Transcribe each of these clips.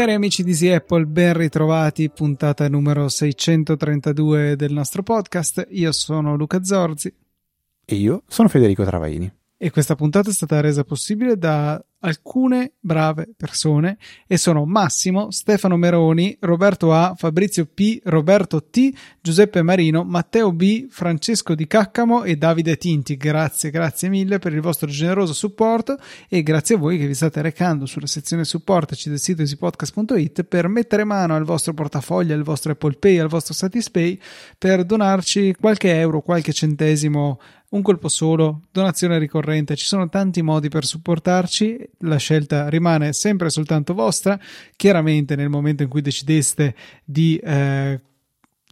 Cari amici di Easy Apple, ben ritrovati, puntata numero 632 del nostro podcast. Io sono Luca Zorzi. E io sono Federico Travaini. E questa puntata è stata resa possibile da alcune brave persone e sono Massimo, Stefano Meroni, Roberto A, Fabrizio P, Roberto T, Giuseppe Marino, Matteo B, Francesco Di Caccamo e Davide Tinti. Grazie, grazie mille per il vostro generoso supporto e grazie a voi che vi state recando sulla sezione supportaci del sito easypodcast.it per mettere mano al vostro portafoglio, al vostro Apple Pay, al vostro Satispay per donarci qualche euro, qualche centesimo un colpo solo, donazione ricorrente, ci sono tanti modi per supportarci la scelta rimane sempre soltanto vostra. Chiaramente nel momento in cui decideste di eh,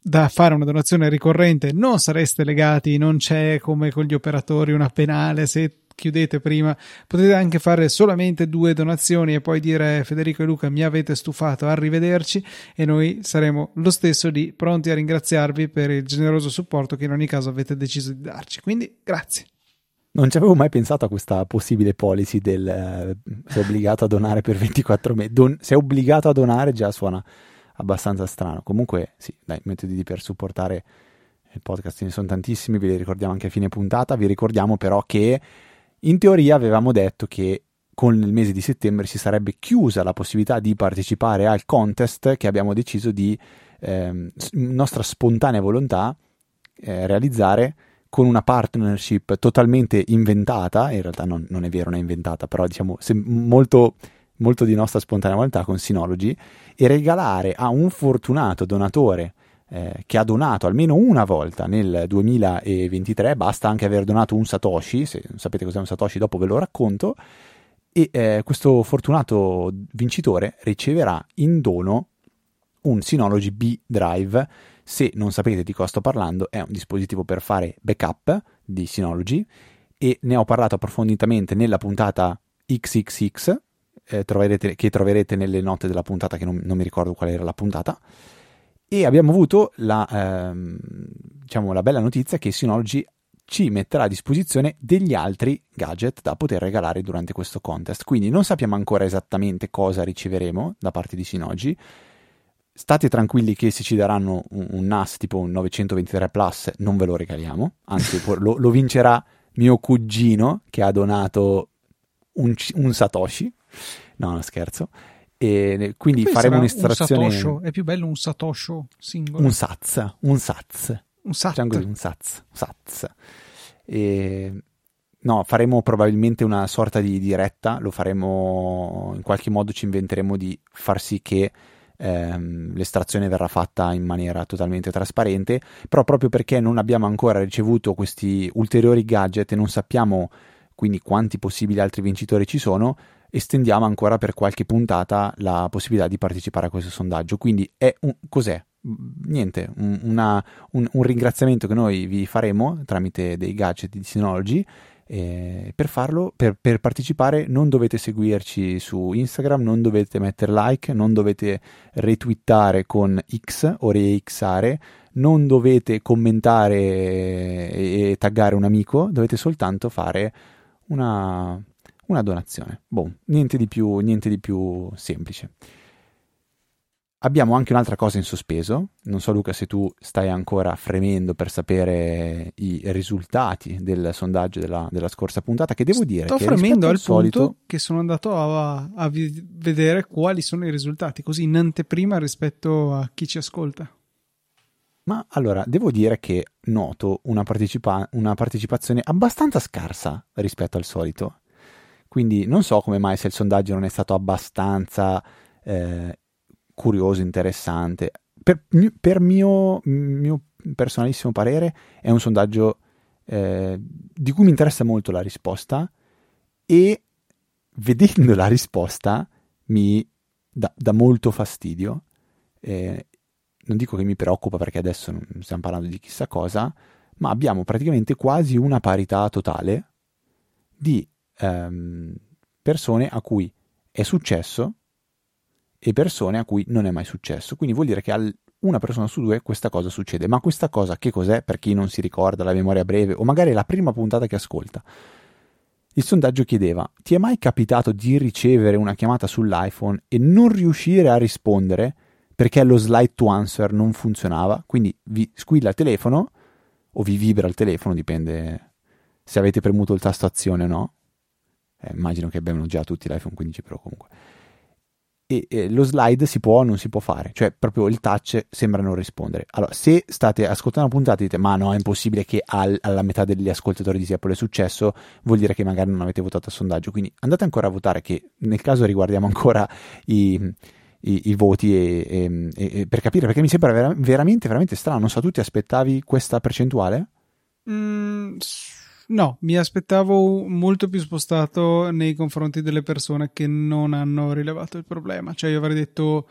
da fare una donazione ricorrente non sareste legati, non c'è come con gli operatori una penale se chiudete prima, potete anche fare solamente due donazioni e poi dire Federico e Luca mi avete stufato, arrivederci e noi saremo lo stesso lì pronti a ringraziarvi per il generoso supporto che in ogni caso avete deciso di darci. Quindi grazie. Non ci avevo mai pensato a questa possibile policy del eh, sei obbligato a donare per 24 mesi. Don- sei obbligato a donare già suona abbastanza strano. Comunque, sì, dai, metodi per supportare il podcast ce ne sono tantissimi, ve li ricordiamo anche a fine puntata. Vi ricordiamo però che in teoria avevamo detto che con il mese di settembre si sarebbe chiusa la possibilità di partecipare al contest che abbiamo deciso di eh, nostra spontanea volontà eh, realizzare con una partnership totalmente inventata, in realtà non, non è vero, non è inventata, però diciamo molto, molto di nostra spontanea volontà con Synology, e regalare a un fortunato donatore eh, che ha donato almeno una volta nel 2023, basta anche aver donato un Satoshi, se sapete cos'è un Satoshi dopo ve lo racconto, e eh, questo fortunato vincitore riceverà in dono un Synology B Drive se non sapete di cosa sto parlando, è un dispositivo per fare backup di Synology e ne ho parlato approfonditamente nella puntata XXX eh, troverete, che troverete nelle note della puntata, che non, non, mi ricordo qual era la puntata. E abbiamo avuto la, ehm, diciamo, la bella notizia che Synology ci metterà a disposizione degli altri gadget da poter regalare durante questo contest. Quindi non sappiamo ancora esattamente cosa riceveremo da parte di Synology state tranquilli che se ci daranno un, un, NAS tipo un 923 Plus non ve lo regaliamo, anzi lo, lo, vincerà mio cugino che ha donato un, un Satoshi, no, no scherzo, e quindi faremo un'estrazione... Un Satosho, è più bello un Satosho singolo. Un Sats, un Sats. Un Sat. un Sats, Sats. E... No, faremo probabilmente una sorta di diretta, lo faremo, in qualche modo ci inventeremo di far sì che ehm, l'estrazione verrà fatta in maniera totalmente trasparente, però proprio perché non abbiamo ancora ricevuto questi ulteriori gadget e non sappiamo quindi quanti possibili altri vincitori ci sono, estendiamo ancora per qualche puntata la possibilità di partecipare a questo sondaggio. Quindi è un, cos'è? Niente, un, una, un, un ringraziamento che noi vi faremo tramite dei gadget di Synology eh, per farlo, per, per, partecipare, non dovete seguirci su Instagram, non dovete mettere like, non dovete retweetare con X o reixare, non dovete commentare e taggare un amico, dovete soltanto fare una, una donazione. Boh, niente di più, niente di più semplice. Abbiamo anche un'altra cosa in sospeso, non so Luca se tu stai ancora fremendo per sapere i risultati del sondaggio della, della scorsa puntata, che devo dire... Sto che fremendo al, al solito... punto che sono andato a, a, vedere quali sono i risultati, così in anteprima rispetto a chi ci ascolta. Ma allora, devo dire che noto una, partecipa- una partecipazione abbastanza scarsa rispetto al solito. Quindi non so come mai se il sondaggio non è stato abbastanza... Eh, curioso, interessante. Per, per mio, mio, personalissimo parere è un sondaggio eh, di cui mi interessa molto la risposta e vedendo la risposta mi dà, dà molto fastidio. Eh, non dico che mi preoccupa perché adesso non stiamo parlando di chissà cosa, ma abbiamo praticamente quasi una parità totale di ehm, persone a cui è successo e persone a cui non è mai successo. Quindi vuol dire che al, una persona su due questa cosa succede. Ma questa cosa che cos'è per chi non si ricorda la memoria breve o magari la prima puntata che ascolta? Il sondaggio chiedeva: ti è mai capitato di ricevere una chiamata sull'iPhone e non riuscire a rispondere perché lo slide to answer non funzionava? Quindi vi squilla il telefono o vi vibra il telefono, dipende se avete premuto il tasto azione o no. Eh, immagino che abbiano già tutti l'iPhone 15 Pro comunque e eh, lo slide si può o non si può fare, cioè proprio il touch sembra non rispondere. Allora, se state ascoltando una puntata e dite ma no, è impossibile che al, alla metà degli ascoltatori di Apple è successo, vuol dire che magari non avete votato al sondaggio, quindi andate ancora a votare che nel caso riguardiamo ancora i, i, i voti e, e, e, per capire, perché mi sembra vera, veramente, veramente strano, non so, tu ti aspettavi questa percentuale? Mm, No, mi aspettavo molto più spostato nei confronti delle persone che non hanno rilevato il problema. Cioè, io avrei detto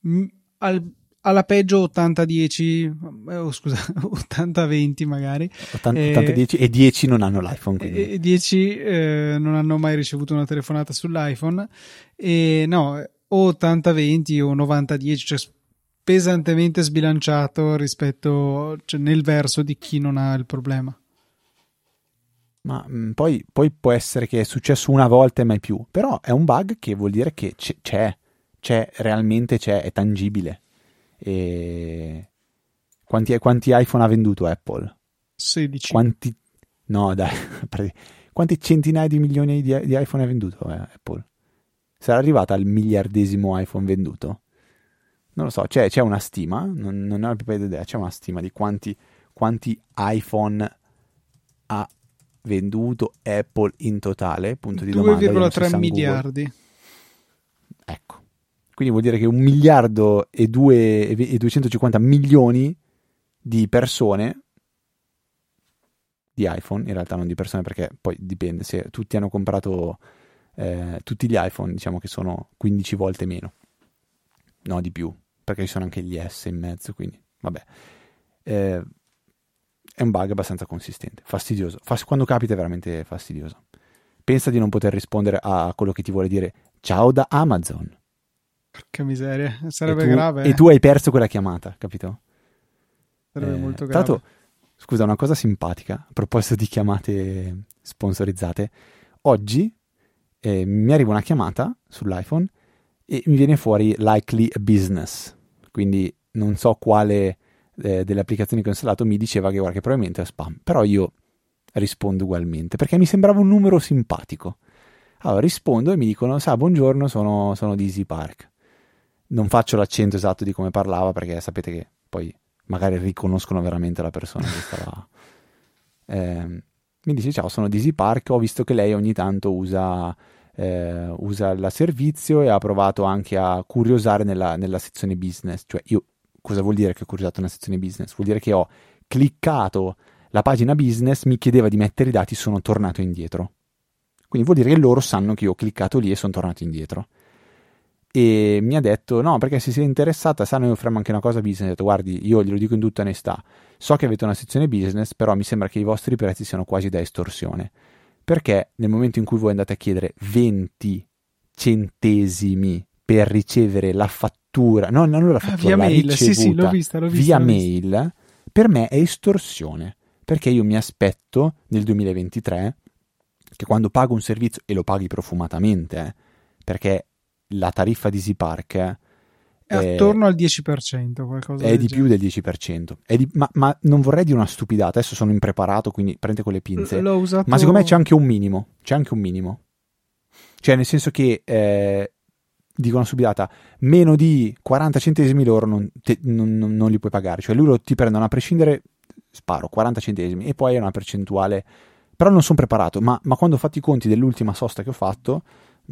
mh, al, alla peggio 80-10, eh, oh, scusa, 80-20 magari. 80-10 e, e 10 non hanno l'iPhone. Quindi. E 10 eh, non hanno mai ricevuto una telefonata sull'iPhone. E no, o 80-20 o 90-10, cioè pesantemente sbilanciato rispetto cioè, nel verso di chi non ha il problema. Ma mh, mm, poi, poi, può essere che è successo una volta e mai più. Però è un bug che vuol dire che c- c'è, c'è, realmente c'è, è tangibile. E... Quanti, quanti iPhone ha venduto Apple? 16. Quanti... No, dai. Quanti centinaia di milioni di, di iPhone ha venduto eh, Apple? Sarà arrivata al miliardesimo iPhone venduto? Non lo so, c'è, c'è una stima, non, non ho la più idea, c'è una stima di quanti, quanti iPhone ha venduto Apple in totale? Punto di 2,3 miliardi. Ecco. Quindi vuol dire che un miliardo e, due, e 250 milioni di persone di iPhone, in realtà non di persone perché poi dipende, se tutti hanno comprato eh, tutti gli iPhone, diciamo che sono 15 volte meno, no di più, perché ci sono anche gli S in mezzo, quindi vabbè. Eh, è un bug abbastanza consistente, fastidioso. Fas- quando capita è veramente fastidioso. Pensa di non poter rispondere a quello che ti vuole dire ciao da Amazon. Porca miseria, sarebbe e tu, grave. E tu hai perso quella chiamata, capito? Sarebbe eh, molto grave. Tanto, scusa, una cosa simpatica, a proposito di chiamate sponsorizzate. Oggi eh, mi arriva una chiamata sull'iPhone e mi viene fuori likely business. Quindi non so quale eh, delle applicazioni che ho installato mi diceva che, guarda, che probabilmente è spam, però io rispondo ugualmente perché mi sembrava un numero simpatico. Allora rispondo e mi dicono, sa, buongiorno, sono, sono di Easy Park. Non faccio l'accento esatto di come parlava perché sapete che poi magari riconoscono veramente la persona che stava... Eh, mi dice, ciao, sono di Easy Park, ho visto che lei ogni tanto usa... Eh, usa il servizio e ha provato anche a curiosare nella, nella sezione business, cioè io cosa vuol dire che ho curiosato una sezione business? Vuol dire che ho cliccato la pagina business, mi chiedeva di mettere i dati, sono tornato indietro. Quindi vuol dire che loro sanno che io ho cliccato lì e sono tornato indietro. E mi ha detto: No, perché se sei interessata, sa, noi offriamo anche una cosa business. Ho detto: Guardi, io glielo dico in tutta onestà. So che avete una sezione business, però mi sembra che i vostri prezzi siano quasi da estorsione. Perché nel momento in cui voi andate a chiedere 20 centesimi per ricevere la fattura, fattura, no, non la fattura, ah, via mail, sì, sì, l'ho vista, l'ho vista, via l'ho mail, vista. per me è estorsione, perché io mi aspetto nel 2023 che quando pago un servizio, e lo paghi profumatamente, eh, perché la tariffa di Easypark è, è attorno al 10%, qualcosa È di genere. più del 10%. Di, ma, ma, non vorrei dire una stupidata, adesso sono impreparato, quindi prende con le pinze. Usato... Ma secondo me c'è anche un minimo, c'è anche un minimo. Cioè, nel senso che eh, dicono subidata meno di 40 centesimi loro non, te, non, non, li puoi pagare. Cioè loro ti prendono a prescindere sparo 40 centesimi e poi è una percentuale. Però non sono preparato ma, ma quando ho fatto i conti dell'ultima sosta che ho fatto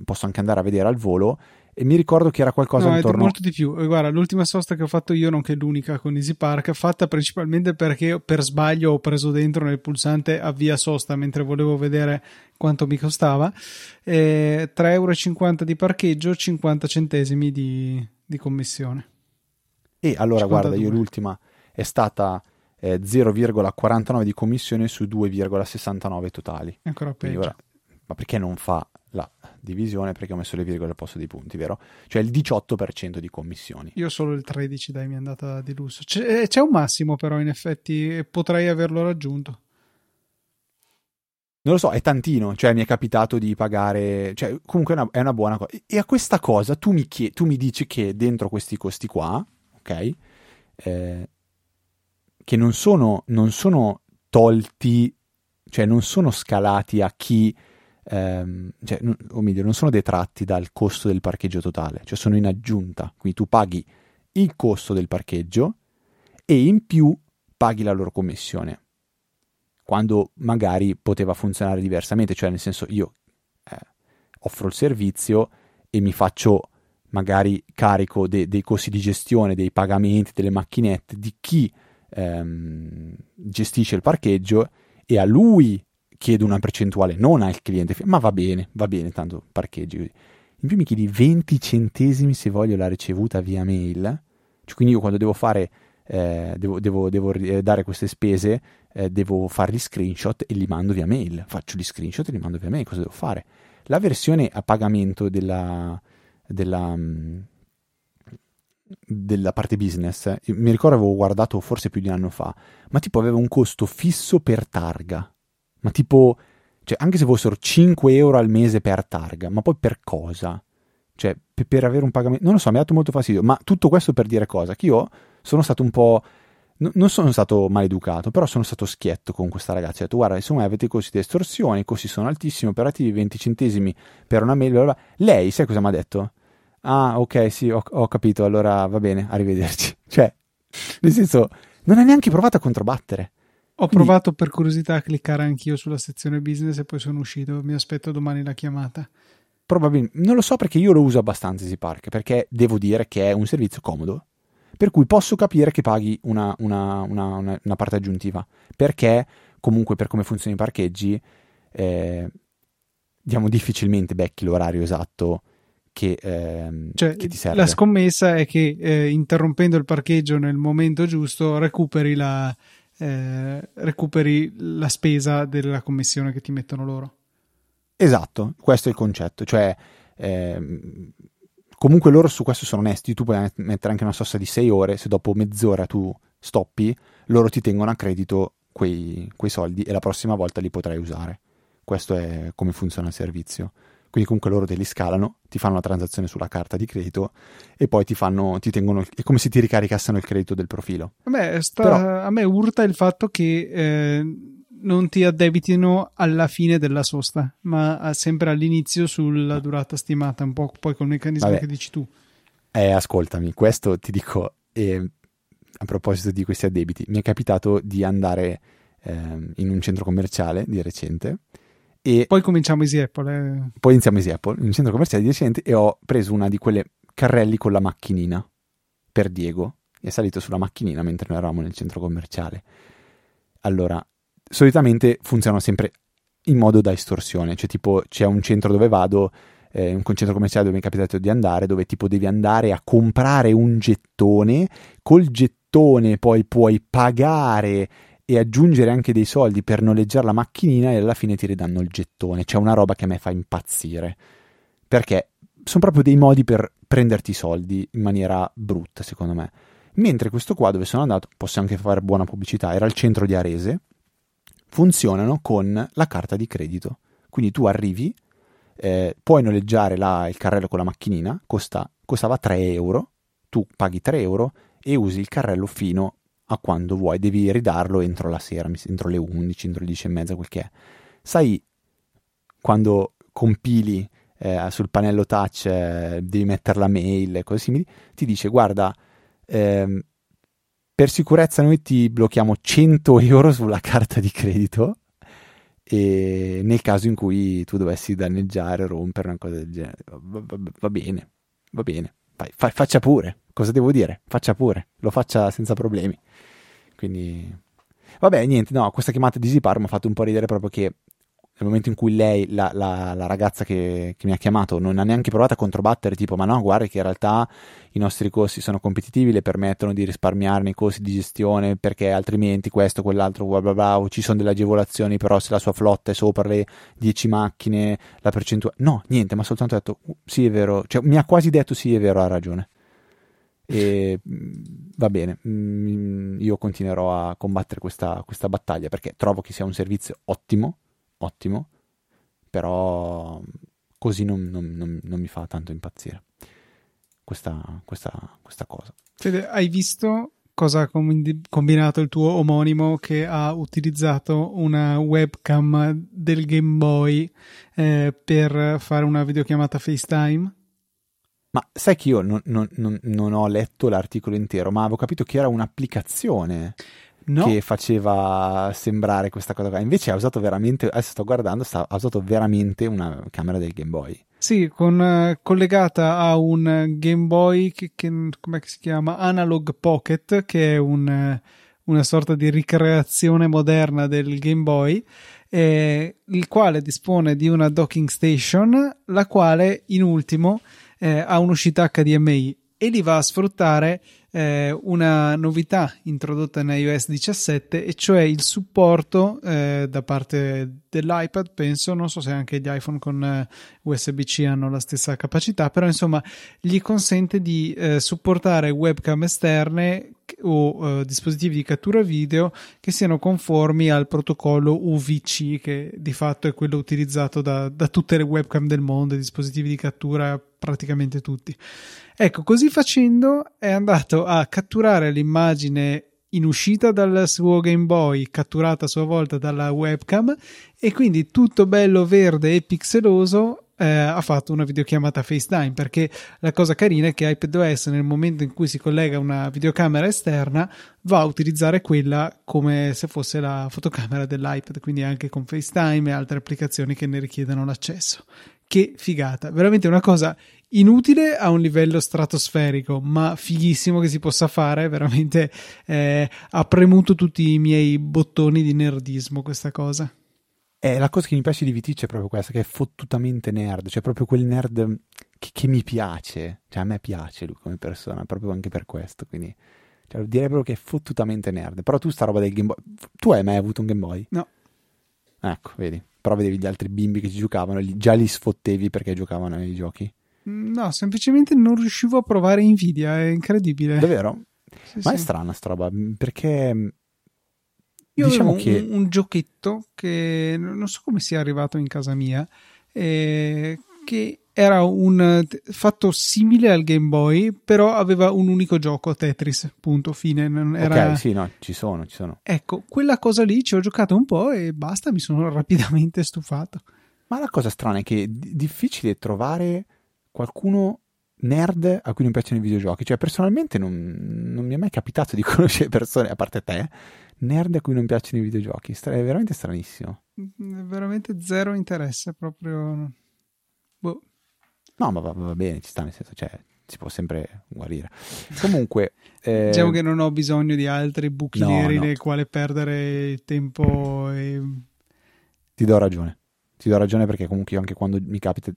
posso anche andare a vedere al volo e mi ricordo che era qualcosa no, intorno... è molto di più. Guarda l'ultima sosta che ho fatto io nonché l'unica con Easy Park fatta principalmente perché per sbaglio ho preso dentro nel pulsante avvia sosta mentre volevo vedere quanto mi costava. Eh, 3,50 euro di parcheggio 50 centesimi di, di commissione. E allora 52. guarda io l'ultima è stata eh, 0,49 di commissione su 2,69 totali. Ancora peggio. ora, ma perché non fa la divisione perché ho messo le virgole al posto dei punti, vero? Cioè il 18% di commissioni. Io solo il 13, dai, mi è andata di lusso. C'è, eh, c'è un massimo però in effetti potrei averlo raggiunto. Non lo so, è tantino, cioè mi è capitato di pagare, cioè comunque è una, è una buona cosa. E a questa cosa tu mi, chied- tu mi dici che dentro questi costi qua, ok, eh, che non sono, non sono tolti, cioè non sono scalati a chi, ehm, cioè, o meglio, non sono detratti dal costo del parcheggio totale, cioè sono in aggiunta, quindi tu paghi il costo del parcheggio e in più paghi la loro commissione quando magari poteva funzionare diversamente, cioè nel senso io eh, offro il servizio e mi faccio magari carico de- dei costi di gestione, dei pagamenti, delle macchinette di chi ehm, gestisce il parcheggio e a lui chiedo una percentuale, non al cliente, ma va bene, va bene, tanto parcheggi. In più mi chiedi 20 centesimi se voglio la ricevuta via mail, cioè, quindi io quando devo fare eh, devo, devo, devo, dare queste spese, eh, devo fare gli screenshot e li mando via mail. Faccio gli screenshot e li mando via mail. Cosa devo fare? La versione a pagamento della, della, mm, della parte business, mi ricordo avevo guardato forse più di un anno fa, ma tipo aveva un costo fisso per targa. Ma tipo, cioè, anche se fossero 5 euro al mese per targa, ma poi per cosa? Cioè, per, per avere un pagamento... Non lo so, mi ha dato molto fastidio, ma tutto questo per dire cosa? Che io sono stato un po'. non sono stato maleducato, però sono stato schietto con questa ragazza. Ho detto, guarda, insomma, avete costi di estorsione, i costi sono altissimi, operativi 20 centesimi per una mail. Bla. Lei, sai cosa mi ha detto? Ah, ok, sì, ho, ho, capito, allora va bene, arrivederci. Cioè, nel senso, non ha neanche provato a controbattere. Ho Quindi, provato per curiosità a cliccare anch'io sulla sezione business e poi sono uscito. Mi aspetto domani la chiamata. Probabilmente, non lo so perché io lo uso abbastanza Easy Park, perché devo dire che è un servizio comodo per cui posso capire che paghi una, una, una, una parte aggiuntiva, perché comunque per come funzionano i parcheggi, eh, diciamo difficilmente becchi l'orario esatto che, eh, cioè, che, ti serve. La scommessa è che eh, interrompendo il parcheggio nel momento giusto recuperi la, eh, recuperi la spesa della commissione che ti mettono loro. Esatto, questo è il concetto, cioè ehm, Comunque loro su questo sono onesti, tu puoi mettere anche una sosta di 6 ore, se dopo mezz'ora tu stoppi, loro ti tengono a credito quei, quei soldi e la prossima volta li potrai usare. Questo è come funziona il servizio. Quindi comunque loro te li scalano, ti fanno la transazione sulla carta di credito e poi ti fanno, ti tengono, è come se ti ricaricassero il credito del profilo. Beh, sta, Però, a me urta il fatto che eh, non ti addebitino alla fine della sosta, ma sempre all'inizio sulla durata stimata, un po' poi col meccanismo Vabbè. che dici tu. Eh, ascoltami, questo ti dico, eh, a proposito di questi addebiti, mi è capitato di andare eh, in un centro commerciale di recente. E poi cominciamo Easy Apple. Eh. Poi iniziamo Easy Apple, in un centro commerciale di recente, e ho preso una di quelle carrelli con la macchinina per Diego. È salito sulla macchinina mentre noi eravamo nel centro commerciale. Allora, solitamente funzionano sempre in modo da estorsione, cioè tipo c'è un centro dove vado, eh, un centro commerciale dove mi è capitato di andare, dove tipo devi andare a comprare un gettone, col gettone poi puoi pagare e aggiungere anche dei soldi per noleggiare la macchinina e alla fine ti ridanno il gettone. C'è una roba che a me fa impazzire, perché sono proprio dei modi per prenderti i soldi in maniera brutta, secondo me. Mentre questo qua dove sono andato, posso anche fare buona pubblicità, era al centro di Arese, funzionano con la carta di credito. Quindi tu arrivi, eh, puoi noleggiare la, il carrello con la macchinina, costa, costava 3 euro, tu paghi 3 euro e usi il carrello fino a quando vuoi, devi ridarlo entro la sera, entro le 11, entro le 10 e mezza, quel che è. Sai quando compili eh, sul pannello touch, eh, devi mettere la mail e cose simili, ti dice guarda, ehm, per sicurezza noi ti blocchiamo 100 euro sulla carta di credito e nel caso in cui tu dovessi danneggiare, rompere una cosa del genere, va, va, va bene, va bene, Vai, fa, faccia pure, cosa devo dire? Faccia pure, lo faccia senza problemi. Quindi, vabbè, niente, no, questa chiamata di Zipar mi ha fatto un po' ridere proprio che nel momento in cui lei, la, la, la ragazza che, che, mi ha chiamato, non ha neanche provato a controbattere, tipo, ma no, guarda che in realtà i nostri costi sono competitivi, le permettono di risparmiare nei costi di gestione, perché altrimenti questo, quell'altro, bla bla bla, o ci sono delle agevolazioni, però se la sua flotta è sopra le 10 macchine, la percentuale... No, niente, ma soltanto detto, uh, sì è vero, cioè mi ha quasi detto sì è vero, ha ragione. E mm, va bene, mm, io continuerò a combattere questa, questa battaglia perché trovo che sia un servizio ottimo ottimo, però così non, non, non, non mi fa tanto impazzire questa, questa, questa cosa. Fede, hai visto cosa ha combinato il tuo omonimo che ha utilizzato una webcam del Game Boy eh, per fare una videochiamata FaceTime? Ma sai che io non, non, non, non, ho letto l'articolo intero, ma avevo capito che era un'applicazione no. che faceva sembrare questa cosa qua. Invece ha usato veramente, adesso sto guardando, sta, ha usato veramente una camera del Game Boy. Sì, con, uh, collegata a un Game Boy che, che come si chiama? Analog Pocket, che è un, uh, una sorta di ricreazione moderna del Game Boy. Eh, il quale dispone di una docking station, la quale in ultimo eh, ha un'uscita HDMI e li va a sfruttare eh, una novità introdotta in iOS 17 e cioè il supporto eh, da parte dell'iPad penso. Non so se anche gli iPhone con eh, USB-C hanno la stessa capacità però insomma gli consente di eh, supportare webcam esterne o eh, dispositivi di cattura video che siano conformi al protocollo UVC che di fatto è quello utilizzato da, da tutte le webcam del mondo dispositivi di cattura praticamente tutti. Ecco, così facendo è andato a catturare l'immagine in uscita dal suo Game Boy, catturata a sua volta dalla webcam, e quindi tutto bello verde e pixeloso eh, ha fatto una videochiamata FaceTime perché la cosa carina è che iPadOS nel momento in cui si collega una videocamera esterna va a utilizzare quella come se fosse la fotocamera dell'iPad quindi anche con FaceTime e altre applicazioni che ne richiedono l'accesso che figata veramente una cosa inutile a un livello stratosferico, ma fighissimo che si possa fare. Veramente eh, ha premuto tutti i miei bottoni di nerdismo questa cosa. Eh, la cosa che mi piace di Viticci è proprio questa, che è fottutamente nerd, cioè proprio quel nerd che, che, mi piace, cioè a me piace lui come persona, proprio anche per questo, quindi cioè, direi proprio che è fottutamente nerd. Però tu sta roba del Game Boy, tu hai mai avuto un Game Boy? No. Ecco, vedi, però vedevi gli altri bimbi che ci giocavano, già li sfottevi perché giocavano ai giochi? No, semplicemente non riuscivo a provare invidia, è incredibile. Davvero? Sì, Ma sì. è strana sta roba, perché... Io diciamo avevo che... un, un, giochetto che non so come sia arrivato in casa mia, eh, che era un fatto simile al Game Boy, però aveva un unico gioco, Tetris, punto, fine. Non era... Ok, sì, no, ci sono, ci sono. Ecco, quella cosa lì ci ho giocato un po' e basta, mi sono rapidamente stufato. Ma la cosa strana è che è difficile trovare qualcuno nerd a cui non piacciono i videogiochi. Cioè, personalmente non, non, mi è mai capitato di conoscere persone, a parte te, nerd a cui non piacciono i videogiochi. È veramente stranissimo. Mm, veramente zero interesse, proprio... Boh. No, ma va, va, bene, ci sta, nel senso, cioè, si può sempre guarire. Comunque... Eh... Diciamo che non ho bisogno di altri buchi no, neri no. nei quali perdere tempo e... Ti do ragione. Ti do ragione perché comunque io anche quando mi capita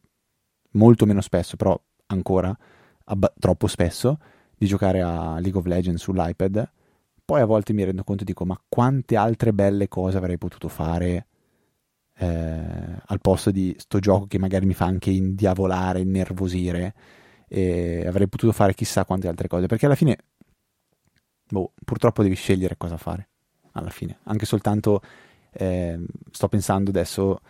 molto meno spesso, però ancora abba- troppo spesso, di giocare a League of Legends sull'iPad. Poi a volte mi rendo conto e dico, ma quante altre belle cose avrei potuto fare eh, al posto di sto gioco che magari mi fa anche indiavolare, innervosire. E avrei potuto fare chissà quante altre cose, perché alla fine, boh, purtroppo devi scegliere cosa fare. Alla fine, anche soltanto eh, sto pensando adesso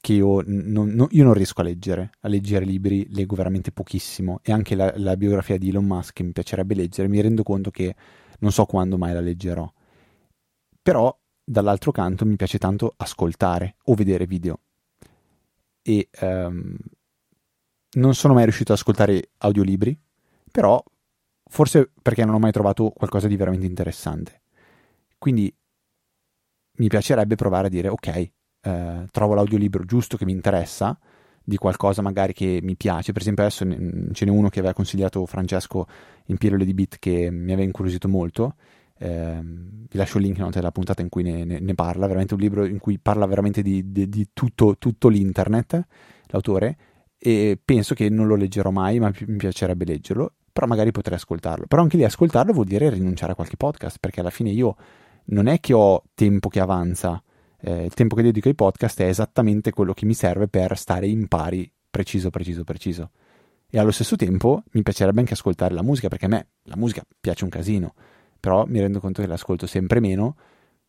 che io non, non, io non, riesco a leggere, a leggere libri, leggo veramente pochissimo e anche la, la, biografia di Elon Musk che mi piacerebbe leggere, mi rendo conto che non so quando mai la leggerò. Però dall'altro canto mi piace tanto ascoltare o vedere video e um, non sono mai riuscito ad ascoltare audiolibri, però forse perché non ho mai trovato qualcosa di veramente interessante. Quindi mi piacerebbe provare a dire ok, eh, trovo l'audiolibro giusto che mi interessa, di qualcosa magari che mi piace. Per esempio, adesso ce n'è uno che aveva consigliato Francesco in Pillole di Beat che mi aveva incuriosito molto. Eh, vi lascio il link in della puntata in cui ne, ne, ne, parla, veramente un libro in cui parla veramente di, di, di tutto, tutto, l'internet, l'autore, e penso che non lo leggerò mai, ma mi piacerebbe leggerlo, però magari potrei ascoltarlo. Però anche lì ascoltarlo vuol dire rinunciare a qualche podcast, perché alla fine io non è che ho tempo che avanza, eh, il tempo che dedico ai podcast è esattamente quello che mi serve per stare in pari, preciso, preciso, preciso. E allo stesso tempo mi piacerebbe anche ascoltare la musica, perché a me la musica piace un casino, però mi rendo conto che l'ascolto sempre meno,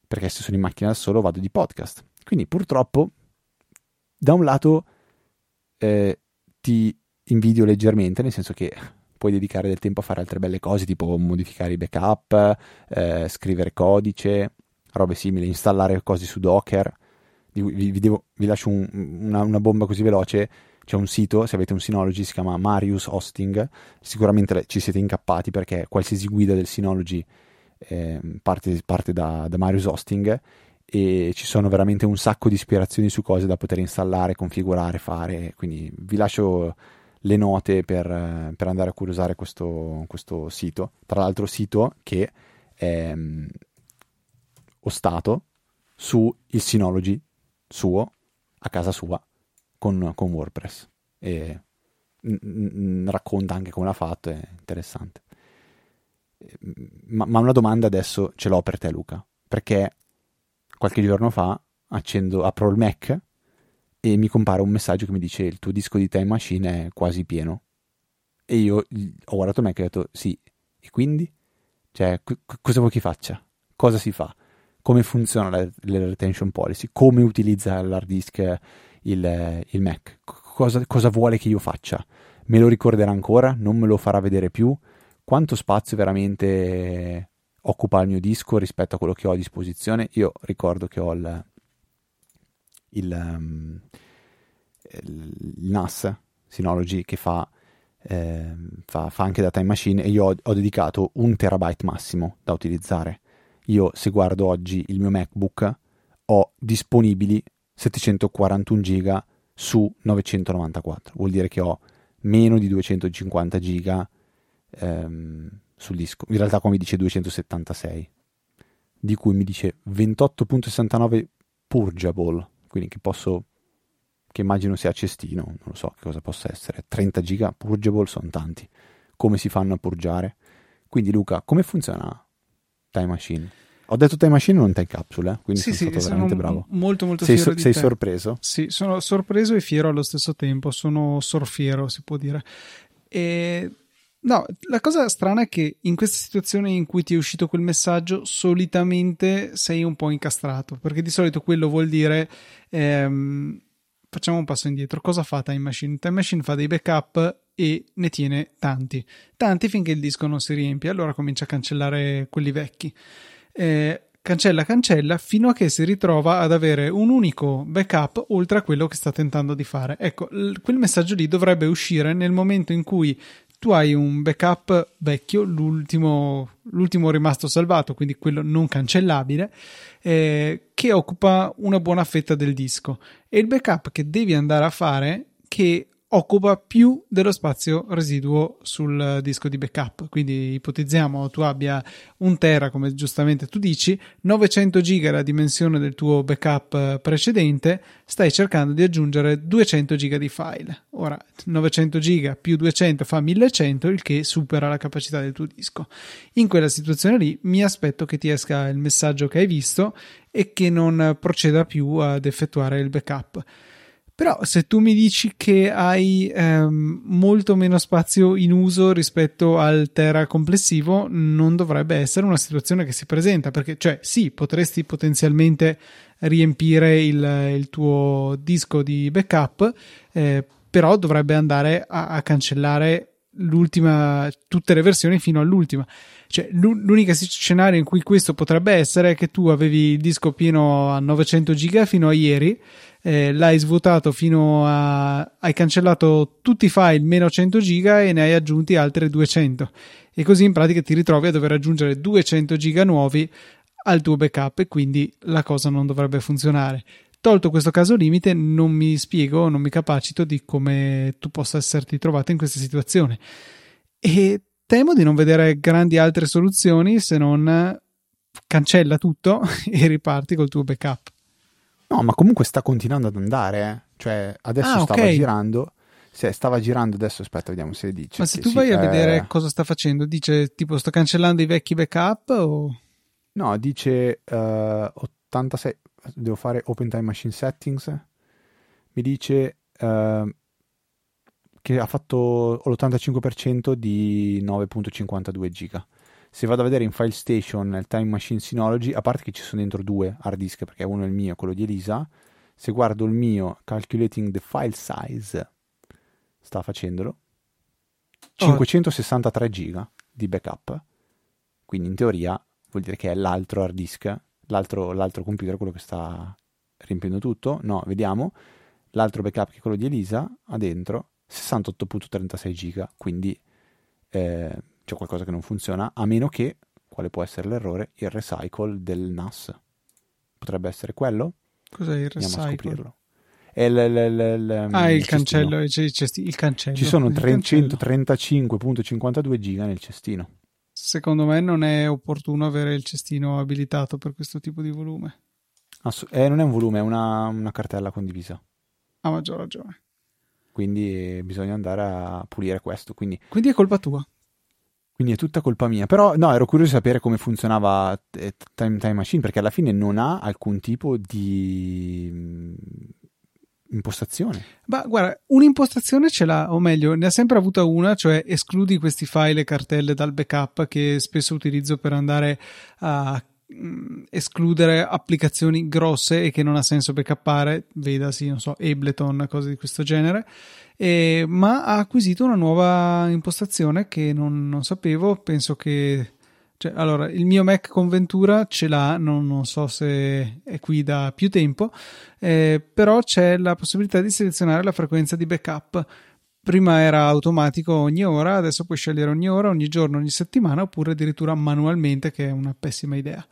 perché se sono in macchina da solo vado di podcast. Quindi purtroppo, da un lato, eh, ti invidio leggermente, nel senso che puoi dedicare del tempo a fare altre belle cose, tipo modificare i backup, eh, scrivere codice, robe simili, installare cose su Docker. Vi, vi, devo, vi lascio un, una, una, bomba così veloce. C'è un sito, se avete un Synology, si chiama Marius Hosting. Sicuramente ci siete incappati perché qualsiasi guida del Synology eh, parte, parte da, da Marius Hosting e ci sono veramente un sacco di ispirazioni su cose da poter installare, configurare, fare. Quindi vi lascio le note per, per andare a curiosare questo, questo, sito. Tra l'altro, sito che è um, ostato su il Synology suo, a casa sua, con, con WordPress. E n- n- racconta anche come l'ha fatto, è interessante. Ma, ma una domanda adesso ce l'ho per te, Luca, perché qualche giorno fa accendo, apro il Mac e mi compare un messaggio che mi dice il tuo disco di Time Machine è quasi pieno. E io ho guardato il Mac e ho detto sì, e quindi? Cioè, c- cosa vuoi che faccia? Cosa si fa? Come funziona la, la retention policy? Come utilizza l'hard disk il, il Mac? Cosa, cosa vuole che io faccia? Me lo ricorderà ancora? Non me lo farà vedere più? Quanto spazio veramente occupa il mio disco rispetto a quello che ho a disposizione? Io ricordo che ho il, il, um, il NAS Synology che fa, eh, fa, fa, anche da time machine e io ho, ho, dedicato un terabyte massimo da utilizzare. Io se guardo oggi il mio MacBook ho disponibili 741 giga su 994, vuol dire che ho meno di 250 giga ehm, sul disco. In realtà qua mi dice 276, di cui mi dice 28.69 purgeable quindi che posso che immagino sia cestino, non lo so che cosa possa essere, 30 giga purgeable sono tanti, come si fanno a purgiare? Quindi Luca, come funziona Time Machine? Ho detto Time Machine non Time Capsule, eh? quindi sì, sono sì, stato veramente bravo. Molto molto sei, fiero so, sei sorpreso? Sì, sono sorpreso e fiero allo stesso tempo, sono sorfiero si può dire. E No, la cosa strana è che in questa situazione in cui ti è uscito quel messaggio, solitamente sei un po' incastrato, perché di solito quello vuol dire ehm, facciamo un passo indietro. Cosa fa Time Machine? Time Machine fa dei backup e ne tiene tanti, tanti finché il disco non si riempie, allora comincia a cancellare quelli vecchi. Eh, cancella, cancella fino a che si ritrova ad avere un unico backup oltre a quello che sta tentando di fare. Ecco, l- quel messaggio lì dovrebbe uscire nel momento in cui tu hai un backup vecchio, l'ultimo, l'ultimo rimasto salvato, quindi quello non cancellabile, eh, che occupa una buona fetta del disco. E il backup che devi andare a fare, che occupa più dello spazio residuo sul disco di backup. Quindi ipotizziamo tu abbia un tera, come giustamente tu dici, 900 giga la dimensione del tuo backup precedente, stai cercando di aggiungere 200 giga di file. Ora 900 giga più 200 fa 1100, il che supera la capacità del tuo disco. In quella situazione lì mi aspetto che ti esca il messaggio che hai visto e che non proceda più ad effettuare il backup. Però se tu mi dici che hai ehm, molto meno spazio in uso rispetto al Terra complessivo, non dovrebbe essere una situazione che si presenta, perché cioè sì, potresti potenzialmente riempire il, il tuo disco di backup, eh, però dovrebbe andare a, a cancellare l'ultima, tutte le versioni fino all'ultima. Cioè, l'unico scenario in cui questo potrebbe essere è che tu avevi il disco pieno a 900 giga fino a ieri eh, l'hai svuotato fino a hai cancellato tutti i file meno 100 giga e ne hai aggiunti altre 200 e così in pratica ti ritrovi a dover aggiungere 200 giga nuovi al tuo backup e quindi la cosa non dovrebbe funzionare. Tolto questo caso limite, non mi spiego, non mi capacito di come tu possa esserti trovato in questa situazione. E temo di non vedere grandi altre soluzioni se non cancella tutto e riparti col tuo backup. No, ma comunque sta continuando ad andare, eh. Cioè, adesso Ah, stava ok. girando. Se stava girando adesso, aspetta, vediamo se dice. Ma se tu sì, vai a eh, vedere cosa sta facendo, dice tipo sto cancellando i vecchi backup o... No, dice eh, 86. Devo fare Open Time Machine Settings. Mi dice eh, che ha fatto l'85% di 9.52 giga. Se vado a vedere in File Station nel Time Machine Synology, a parte che ci sono dentro due hard disk, perché uno è il mio e quello di Elisa, se guardo il mio Calculating the File Size, sta facendolo, 563 giga di backup. Quindi in teoria vuol dire che è l'altro hard disk, l'altro, l'altro computer, quello che sta riempiendo tutto. No, vediamo. L'altro backup che è quello di Elisa ha dentro 68.36 giga, quindi eh, c'è qualcosa che non funziona, a meno che, quale può essere l'errore, il recycle del NAS. Potrebbe essere quello? Cos'è il Andiamo a recycle? scoprirlo. È il, il- il- il- Ah, il, cestino. cancello, il, cesti- il cancello. Ci sono Il cancello. 335.52 giga nel cestino. Secondo me non è opportuno avere il cestino abilitato per questo tipo di volume. Ass- eh, non è un volume, è una, una cartella condivisa. Ha maggior ragione. Quindi eh, bisogna andare a pulire questo. Quindi, Quindi è colpa tua. Quindi è tutta colpa mia. Però no, ero curioso di sapere come funzionava eh, Time, Time Machine perché alla fine non ha alcun tipo di mm, impostazione. Ma guarda, un'impostazione ce l'ha, o meglio, ne ha sempre avuta una, cioè escludi questi file e cartelle dal backup che spesso utilizzo per andare a mm, escludere applicazioni grosse e che non ha senso backuppare, vedasi, non so, Ableton, cose di questo genere. E- ma ha acquisito una nuova impostazione che non, non sapevo, penso che... Cioè, allora, il mio Mac con Ventura ce l'ha, non, non so se è qui da più tempo, eh, però c'è la possibilità di selezionare la frequenza di backup. Prima era automatico ogni ora, adesso puoi scegliere ogni ora, ogni giorno, ogni settimana oppure addirittura manualmente, che è una pessima idea.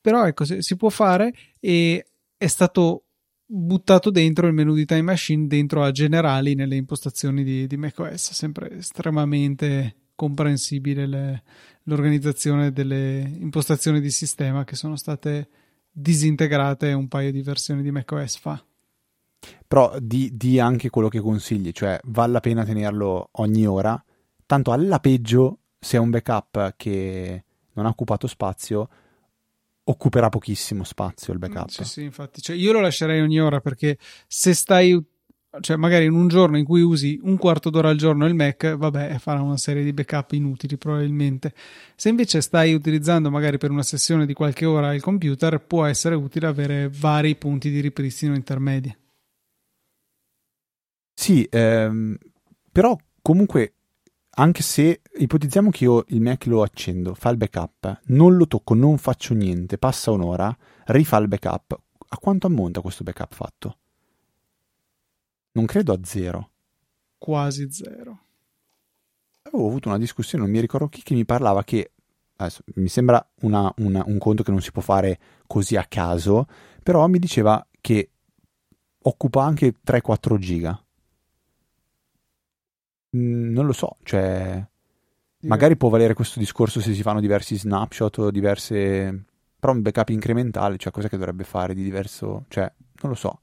Però ecco, si può fare e è stato buttato dentro il menu di Time Machine dentro a generali nelle impostazioni di, di macOS, sempre estremamente comprensibile le- l'organizzazione delle impostazioni di sistema che sono state disintegrate un paio di versioni di macOS fa. Però di, di anche quello che consigli, cioè vale la pena tenerlo ogni ora. Tanto alla peggio, se è un backup che non ha occupato spazio, occuperà pochissimo spazio il backup. Sì, sì, infatti, cioè, io lo lascerei ogni ora perché se stai, cioè magari in un giorno in cui usi un quarto d'ora al giorno il Mac, vabbè, farà una serie di backup inutili probabilmente. Se invece stai utilizzando magari per una sessione di qualche ora il computer, può essere utile avere vari punti di ripristino intermedi. Sì, ehm, però comunque, anche se ipotizziamo che io il Mac lo accendo, fa il backup, non lo tocco, non faccio niente, passa un'ora, rifà il backup, a quanto ammonta questo backup fatto? Non credo a zero. Quasi zero. Avevo avuto una discussione, non mi ricordo chi, che mi parlava che, adesso, mi sembra una- una- un conto che non si può fare così a caso, però mi diceva che occupa anche 3-4 giga. Mm, non lo so, cioè, magari può valere questo discorso se si fanno diversi snapshot o diverse... però un backup incrementale, cioè cosa che dovrebbe fare di diverso, cioè, non lo so.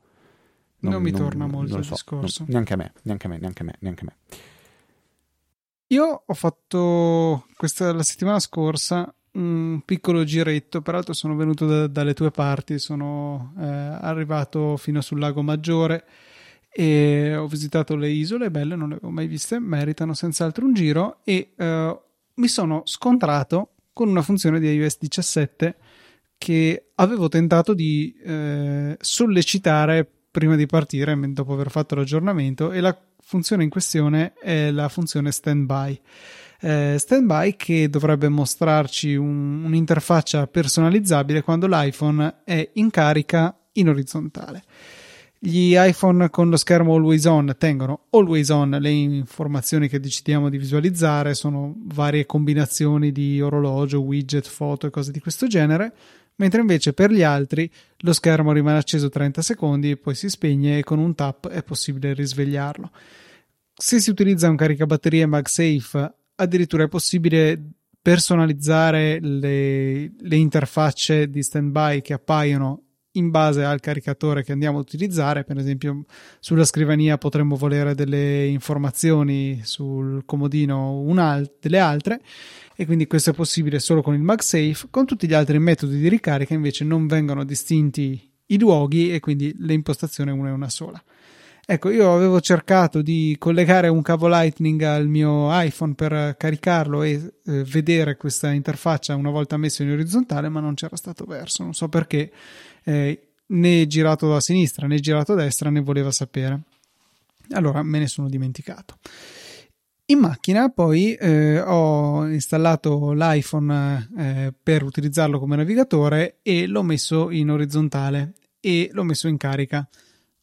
Non mi torna molto non il so. discorso. Non- neanche a me, neanche a me, neanche a me, neanche a me. Io ho fatto questa la settimana scorsa un piccolo giretto, peraltro sono venuto da- dalle tue parti, sono eh, arrivato fino sul lago Maggiore e ho visitato le isole, belle, non le avevo mai viste, meritano senz'altro un giro e eh, mi sono scontrato con una funzione di iOS 17 che avevo tentato di eh, sollecitare prima di partire, dopo aver fatto l'aggiornamento, e la funzione in questione è la funzione standby. Eh, standby che dovrebbe mostrarci un- un'interfaccia personalizzabile quando l'iPhone è in carica in orizzontale. Gli iPhone con lo schermo always on tengono always on le informazioni che decidiamo di visualizzare, sono varie combinazioni di orologio, widget, foto e cose di questo genere, mentre invece per gli altri lo schermo rimane acceso 30 secondi e poi si spegne e con un tap è possibile risvegliarlo. Se si utilizza un caricabatterie MagSafe, addirittura è possibile personalizzare le, le interfacce di standby che appaiono in base al caricatore che andiamo ad utilizzare. Per esempio, sulla scrivania potremmo volere delle informazioni sul comodino al- delle altre, e quindi questo è possibile solo con il MagSafe. Con tutti gli altri metodi di ricarica, invece, non vengono distinti i luoghi e quindi l'impostazione una è una sola. Ecco, io avevo cercato di collegare un cavo Lightning al mio iPhone per caricarlo e eh, vedere questa interfaccia una volta messo in orizzontale, ma non c'era stato verso. Non so perché eh, né girato a sinistra né girato a destra ne voleva sapere. Allora me ne sono dimenticato. In macchina poi eh, ho installato l'iPhone eh, per utilizzarlo come navigatore e l'ho messo in orizzontale e l'ho messo in carica.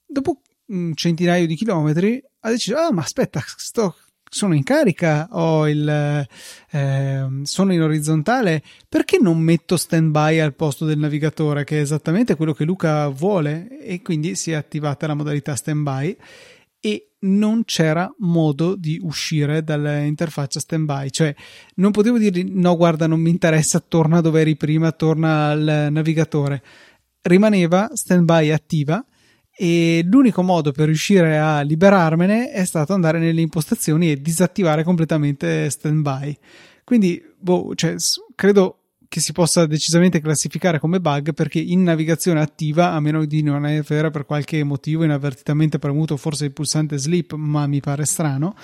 Dopo un centinaio di chilometri ha deciso, ah ma aspetta, sto, sono in carica, ho il, eh, sono in orizzontale, perché non metto stand by al posto del navigatore, che è esattamente quello che Luca vuole? E quindi si è attivata la modalità stand by e non c'era modo di uscire dall'interfaccia stand by, cioè non potevo dirgli no guarda non mi interessa, torna dove eri prima, torna al navigatore. Rimaneva stand by attiva e l'unico modo per riuscire a liberarmene è stato andare nelle impostazioni e disattivare completamente standby. Quindi, boh, cioè, credo che si possa decisamente classificare come bug perché in navigazione attiva, a meno di non avere per qualche motivo inavvertitamente premuto forse il pulsante sleep, ma mi pare strano,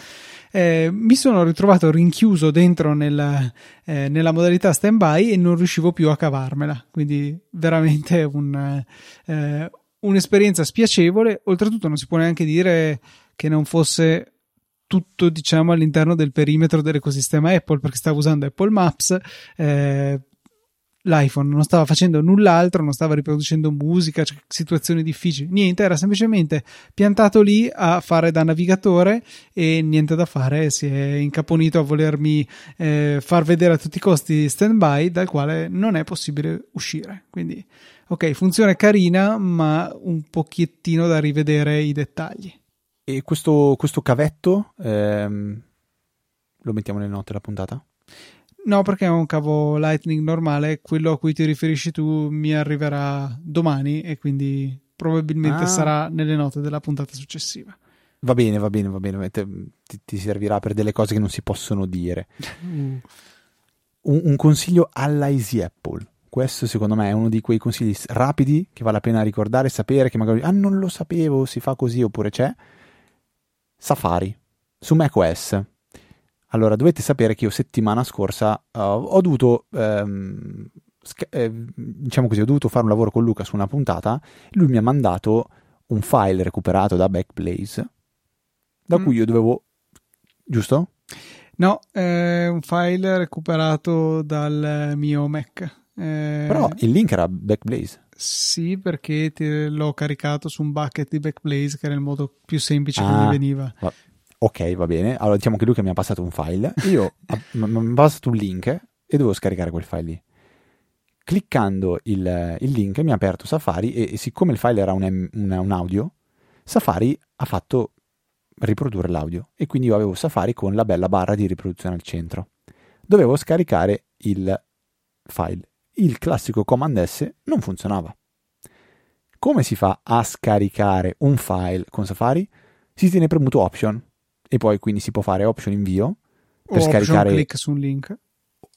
eh, mi sono ritrovato rinchiuso dentro nella, eh, nella, modalità standby e non riuscivo più a cavarmela. Quindi veramente un, eh, un'esperienza spiacevole. Oltretutto, non si può neanche dire che non fosse tutto diciamo all'interno del perimetro dell'ecosistema Apple perché stavo usando Apple Maps eh, l'iPhone non stava facendo null'altro non stava riproducendo musica cioè situazioni difficili niente era semplicemente piantato lì a fare da navigatore e niente da fare si è incaponito a volermi eh, far vedere a tutti i costi stand by dal quale non è possibile uscire quindi ok, funzione carina, ma un pochettino da rivedere i dettagli. E questo, questo cavetto ehm, lo mettiamo nelle note della puntata? No, perché è un cavo Lightning normale, quello a cui ti riferisci tu mi arriverà domani e quindi probabilmente ah. sarà nelle note della puntata successiva. Va bene, va bene, va bene, ti, ti servirà per delle cose che non si possono dire. Mm. Un, un, consiglio alla Easy Apple questo secondo me è uno di quei consigli rapidi che vale la pena ricordare, sapere che magari, ah non lo sapevo, si fa così oppure c'è. Safari, su macOS. Allora, dovete sapere che io settimana scorsa uh, ho dovuto, ehm, sc- eh, diciamo così, ho dovuto fare un lavoro con Luca su una puntata. Lui mi ha mandato un file recuperato da Backblaze, da mm. cui io dovevo, giusto? No, è un file recuperato dal mio Mac. Eh, Però il link era Backblaze. Sì, perché l'ho caricato su un bucket di Backblaze che era il modo più semplice ah, che mi veniva. Va- ok, va bene. Allora diciamo che lui che mi ha passato un file, io mi ha passato un link e dovevo scaricare quel file lì. Cliccando il, il link mi ha aperto Safari e, e siccome il file era un, un, un audio, Safari ha fatto riprodurre l'audio e quindi io avevo Safari con la bella barra di riproduzione al centro. Dovevo scaricare il file il classico Command S non funzionava. Come si fa a scaricare un file con Safari? Si tiene premuto Option e poi quindi si può fare Option invio per o scaricare. Click su un link.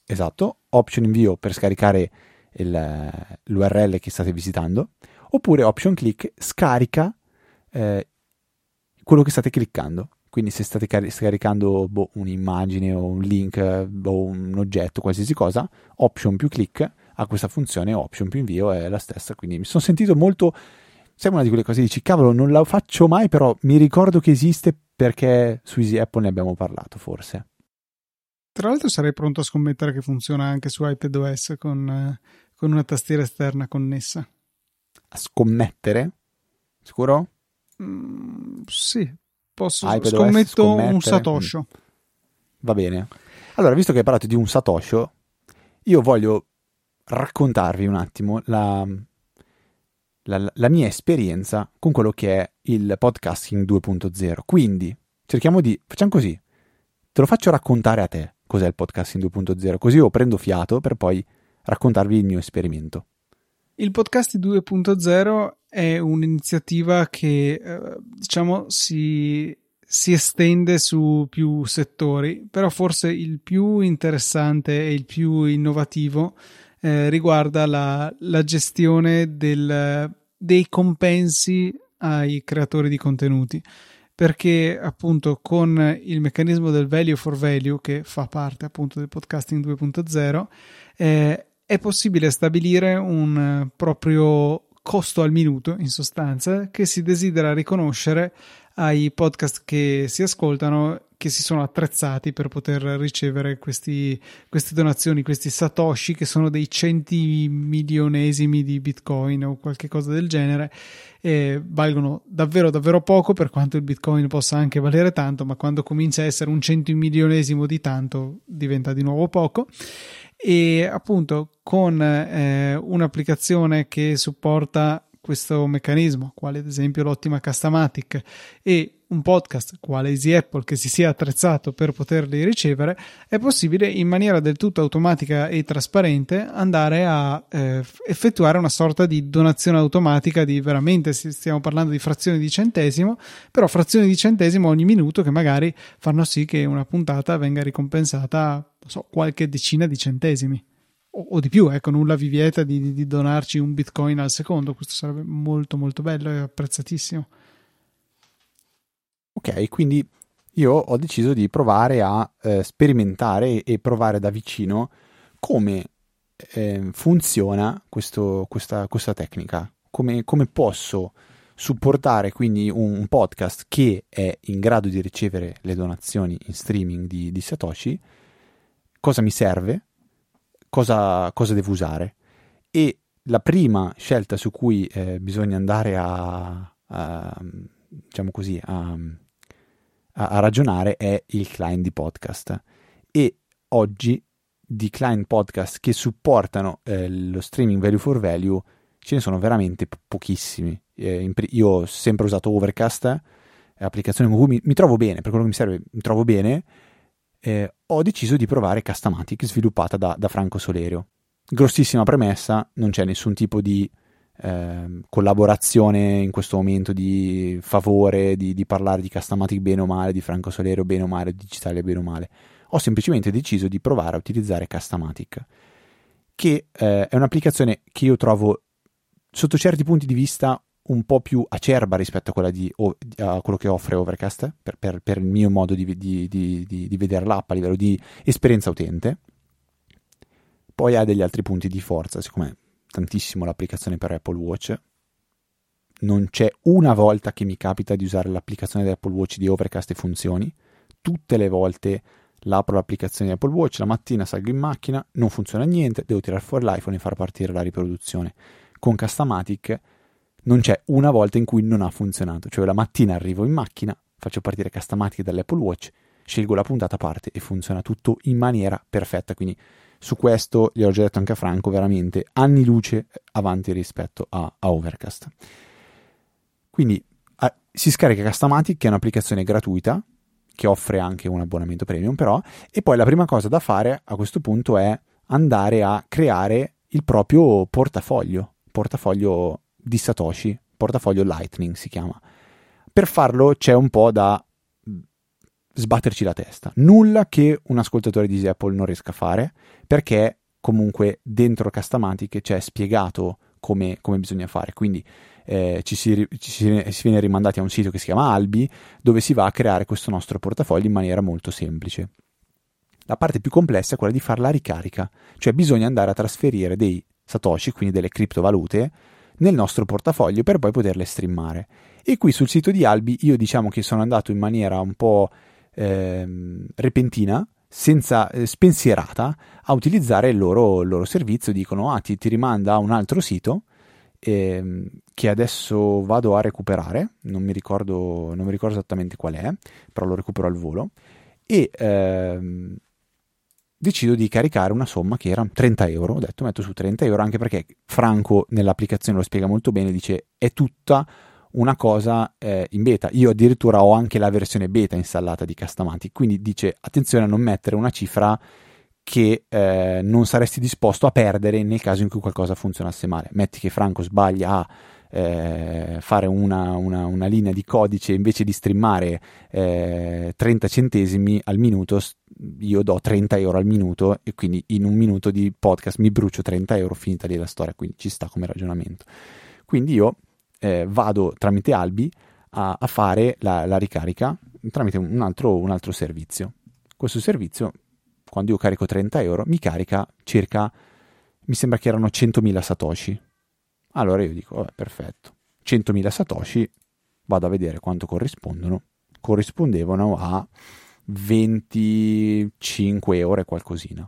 Esatto, Option invio per scaricare il, l'URL che state visitando, oppure Option click scarica eh, quello che state cliccando. Quindi se state car- scaricando boh, un'immagine o un link o un oggetto, qualsiasi cosa, Option più click ha questa funzione option più invio è la stessa, quindi mi sono sentito molto sembra una di quelle cose dici cavolo non la faccio mai però mi ricordo che esiste perché su Easy Apple ne abbiamo parlato forse tra l'altro sarei pronto a scommettere che funziona anche su iPadOS con, con una tastiera esterna connessa a scommettere? sicuro? Mm, sì posso iPadOS, scommetto un Satoshi mm. va bene allora visto che hai parlato di un Satoshi io voglio raccontarvi un attimo la, la, la, mia esperienza con quello che è il podcasting 2.0. Quindi cerchiamo di, facciamo così, te lo faccio raccontare a te cos'è il podcasting 2.0, così io prendo fiato per poi raccontarvi il mio esperimento. Il podcast 2.0 è un'iniziativa che eh, diciamo si, si, estende su più settori, però forse il più interessante e il più innovativo eh, riguarda la, la gestione del, dei compensi ai creatori di contenuti. Perché appunto con il meccanismo del value for value che fa parte appunto del podcasting 2.0 eh, è possibile stabilire un proprio costo al minuto in sostanza che si desidera riconoscere ai podcast che si ascoltano che si sono attrezzati per poter ricevere questi, queste donazioni, questi satoshi che sono dei centimilionesimi di bitcoin o qualche cosa del genere e valgono davvero davvero poco per quanto il bitcoin possa anche valere tanto ma quando comincia a essere un centimilionesimo di tanto diventa di nuovo poco. E appunto con eh, un'applicazione che supporta questo meccanismo, quale ad esempio l'ottima Castamatic e un podcast quale Easy Apple che si sia attrezzato per poterli ricevere, è possibile in maniera del tutto automatica e trasparente andare a eh, effettuare una sorta di donazione automatica di veramente, stiamo parlando di frazioni di centesimo, però frazioni di centesimo ogni minuto che magari fanno sì che una puntata venga ricompensata, so, qualche decina di centesimi o, di più, ecco, nulla vi vieta di, di, donarci un bitcoin al secondo, questo sarebbe molto molto bello e apprezzatissimo. Ok, quindi io ho deciso di provare a eh, sperimentare e provare da vicino come eh, funziona questo, questa, questa, tecnica, come, come, posso supportare quindi un, un, podcast che è in grado di ricevere le donazioni in streaming di, di Satoshi, cosa mi serve, cosa, cosa devo usare. E la prima scelta su cui eh, bisogna andare a, a diciamo così, a, a, ragionare è il client di podcast. E oggi di client podcast che supportano eh, lo streaming value for value ce ne sono veramente po- pochissimi. Eh, io ho sempre usato Overcast, eh, applicazione con cui mi, mi, trovo bene, per quello che mi serve mi trovo bene, eh, ho deciso di provare Castamatic sviluppata da, da, Franco Solerio. Grossissima premessa, non c'è nessun tipo di eh, collaborazione in questo momento di favore di, di, parlare di Castamatic bene o male, di Franco Solerio bene o male, digitale bene o male. Ho semplicemente deciso di provare a utilizzare Castamatic, che eh, è un'applicazione che io trovo sotto certi punti di vista un po' più acerba rispetto a, di, a quello che offre Overcast, per, per, per il mio modo di, di, di, vedere l'app a livello di esperienza utente. Poi ha degli altri punti di forza, siccome tantissimo l'applicazione per Apple Watch. Non c'è una volta che mi capita di usare l'applicazione di Apple Watch di Overcast e funzioni. Tutte le volte l'apro l'applicazione di Apple Watch, la mattina salgo in macchina, non funziona niente, devo tirare fuori l'iPhone e far partire la riproduzione. Con Castamatic non c'è una volta in cui non ha funzionato, cioè la mattina arrivo in macchina, faccio partire Castamatic dall'Apple Watch, scelgo la puntata parte e funziona tutto in maniera perfetta, quindi su questo gli ho già detto anche a Franco, veramente anni luce avanti rispetto a, a Overcast. Quindi a, si scarica Castamatic che è un'applicazione gratuita che offre anche un abbonamento premium però e poi la prima cosa da fare a questo punto è andare a creare il proprio portafoglio, portafoglio di Satoshi, portafoglio Lightning si chiama. Per farlo c'è un po' da sbatterci la testa. Nulla che un ascoltatore di Apple non riesca a fare, perché comunque dentro Castamatic c'è spiegato come, come bisogna fare. Quindi eh, ci, si, ci si, viene rimandati a un sito che si chiama Albi, dove si va a creare questo nostro portafoglio in maniera molto semplice. La parte più complessa è quella di fare la ricarica, cioè bisogna andare a trasferire dei satoshi, quindi delle criptovalute, nel nostro portafoglio per poi poterle streamare. E qui sul sito di Albi io diciamo che sono andato in maniera un po' eh, repentina, senza eh, spensierata, a utilizzare il loro, il loro servizio. Dicono, ah, ti, ti, rimanda a un altro sito eh, che adesso vado a recuperare, non mi, ricordo, non mi ricordo esattamente qual è, però lo recupero al volo. E ehm, decido di caricare una somma che era 30 euro. Ho detto metto su 30 euro anche perché Franco nell'applicazione lo spiega molto bene, dice è tutta una cosa eh, in beta. Io addirittura ho anche la versione beta installata di Castamatic, quindi dice attenzione a non mettere una cifra che eh, non saresti disposto a perdere nel caso in cui qualcosa funzionasse male. Metti che Franco sbaglia a eh, fare una, una, una, linea di codice invece di streamare eh, 30 centesimi al minuto, io do 30 euro al minuto e quindi in un minuto di podcast mi brucio 30 euro, finita lì la storia, quindi ci sta come ragionamento. Quindi io eh, vado tramite Albi a, a fare la, la, ricarica tramite un altro, un altro servizio. Questo servizio, quando io carico 30 euro, mi carica circa, mi sembra che erano 100.000 satoshi. Allora io dico, vabbè, perfetto, 100.000 satoshi, vado a vedere quanto corrispondono. Corrispondevano a 25 euro e qualcosina.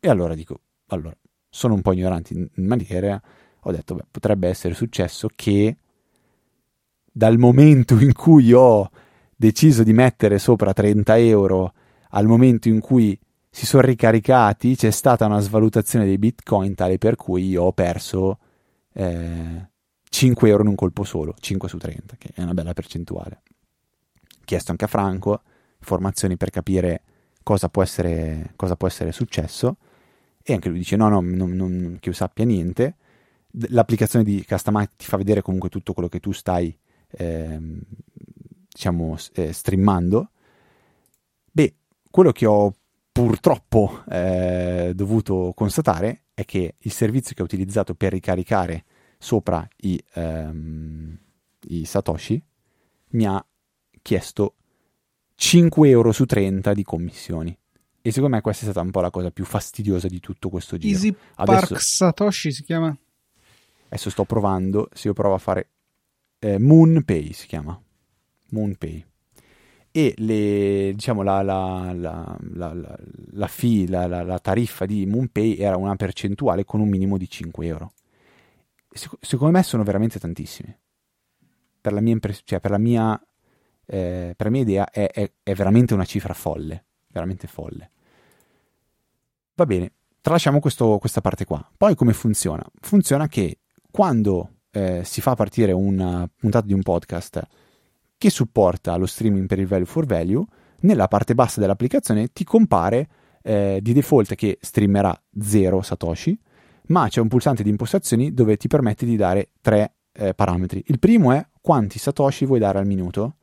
E allora dico, allora, sono un po' ignorante in maniera ho detto, beh, potrebbe essere successo che dal momento in cui ho deciso di mettere sopra 30 euro al momento in cui si sono ricaricati c'è stata una svalutazione dei bitcoin tale per cui io ho perso eh, 5 euro in un colpo solo, 5 su 30, che è una bella percentuale. Chiesto anche a Franco informazioni per capire cosa può essere, cosa può essere successo. E anche lui dice no, no, non, non, che io sappia niente. L'applicazione di Customize ti fa vedere comunque tutto quello che tu stai eh, diciamo eh, streamando. Beh quello che ho purtroppo eh, dovuto constatare è che il servizio che ho utilizzato per ricaricare sopra i, ehm, i Satoshi mi ha chiesto 5 euro su 30 di commissioni e secondo me questa è stata un po' la cosa più fastidiosa di tutto questo giro. Easy Adesso... Park Satoshi si chiama? Adesso sto provando, se io provo a fare eh, MoonPay si chiama. MoonPay. E le, diciamo, la, la, la, la, fee, la, tariffa di MoonPay era una percentuale con un minimo di 5 euro. Sec- secondo me sono veramente tantissime. Per la mia, impress- cioè per mia, eh, per mia idea è, è, è veramente una cifra folle. Veramente folle. Va bene, tralasciamo questo, questa parte qua. Poi come funziona? Funziona che quando eh, si fa partire una puntata di un podcast che supporta lo streaming per il value for value, nella parte bassa dell'applicazione ti compare eh, di default che streamerà 0 Satoshi, ma c'è un pulsante di impostazioni dove ti permette di dare tre eh, parametri. Il primo è quanti Satoshi vuoi dare al minuto